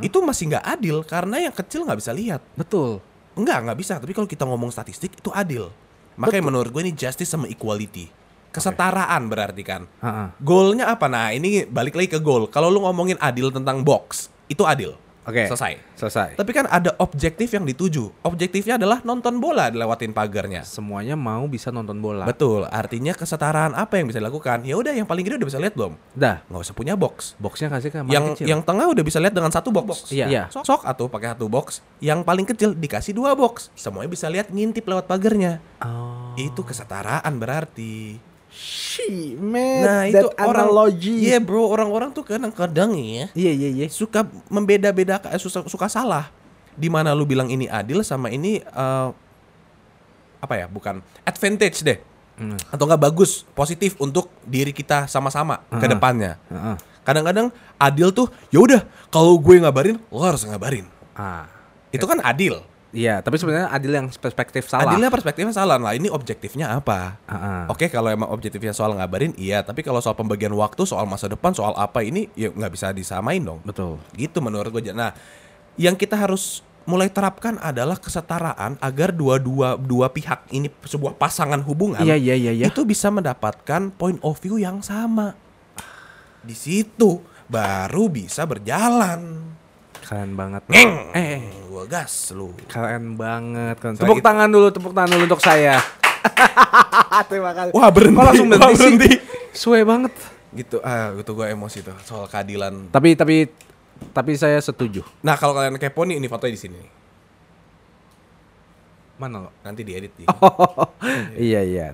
itu masih nggak adil karena yang kecil nggak bisa lihat. Betul. Enggak, nggak bisa. Tapi kalau kita ngomong statistik itu adil. Makanya menurut gue ini justice sama equality. Kesetaraan berarti kan. Heeh. Goalnya apa? Nah ini balik lagi ke goal. Kalau lu ngomongin adil tentang box, itu adil. Oke. Selesai. Selesai. Tapi kan ada objektif yang dituju. Objektifnya adalah nonton bola dilewatin pagarnya. Semuanya mau bisa nonton bola. Betul. Artinya kesetaraan apa yang bisa dilakukan? Ya udah, yang paling gede udah bisa lihat belum? Dah. Nggak usah punya box. Boxnya kasih ke yang kecil. yang tengah udah bisa lihat dengan satu box. Iya. Iya. Sok, sok atau pakai satu box. Yang paling kecil dikasih dua box. Semuanya bisa lihat ngintip lewat pagarnya. Oh. Itu kesetaraan berarti. She man. Nah, that itu orang analogy. Iya, Bro, orang-orang tuh kadang-kadang ya Iya iya iya. suka membeda-bedakan eh, suka, suka salah. Di mana lu bilang ini adil sama ini eh, apa ya? Bukan advantage deh. Hmm. atau nggak bagus positif untuk diri kita sama-sama ke depannya. Heeh. Kadang-kadang adil tuh ya udah kalau gue ngabarin lo harus ngabarin. Ah. Itu kan adil. Iya, tapi sebenarnya adil yang perspektif salah. Adilnya perspektifnya salah. Lah ini objektifnya apa? Ah. Oke kalau emang objektifnya soal ngabarin iya, tapi kalau soal pembagian waktu, soal masa depan, soal apa ini ya nggak bisa disamain dong. Betul. Gitu menurut gue. Nah, yang kita harus mulai terapkan adalah kesetaraan agar dua-dua dua pihak ini sebuah pasangan hubungan Iya, iya, iya, iya. itu bisa mendapatkan point of view yang sama. Di situ baru bisa berjalan. Keren banget. Ngeng. Eh, Gua gas lu. keren banget. Keren. Tepuk itu- tangan dulu, tepuk tangan dulu untuk saya. Terima kasih. Wah berhenti. Kok langsung Wah, berhenti, sih? berhenti. Suwe banget. Gitu, ah gitu gue emosi tuh soal keadilan. Tapi tapi tapi saya setuju. Nah kalau kalian kepo nih, ini fotonya di sini. Mana lo? Nanti diedit di. iya iya.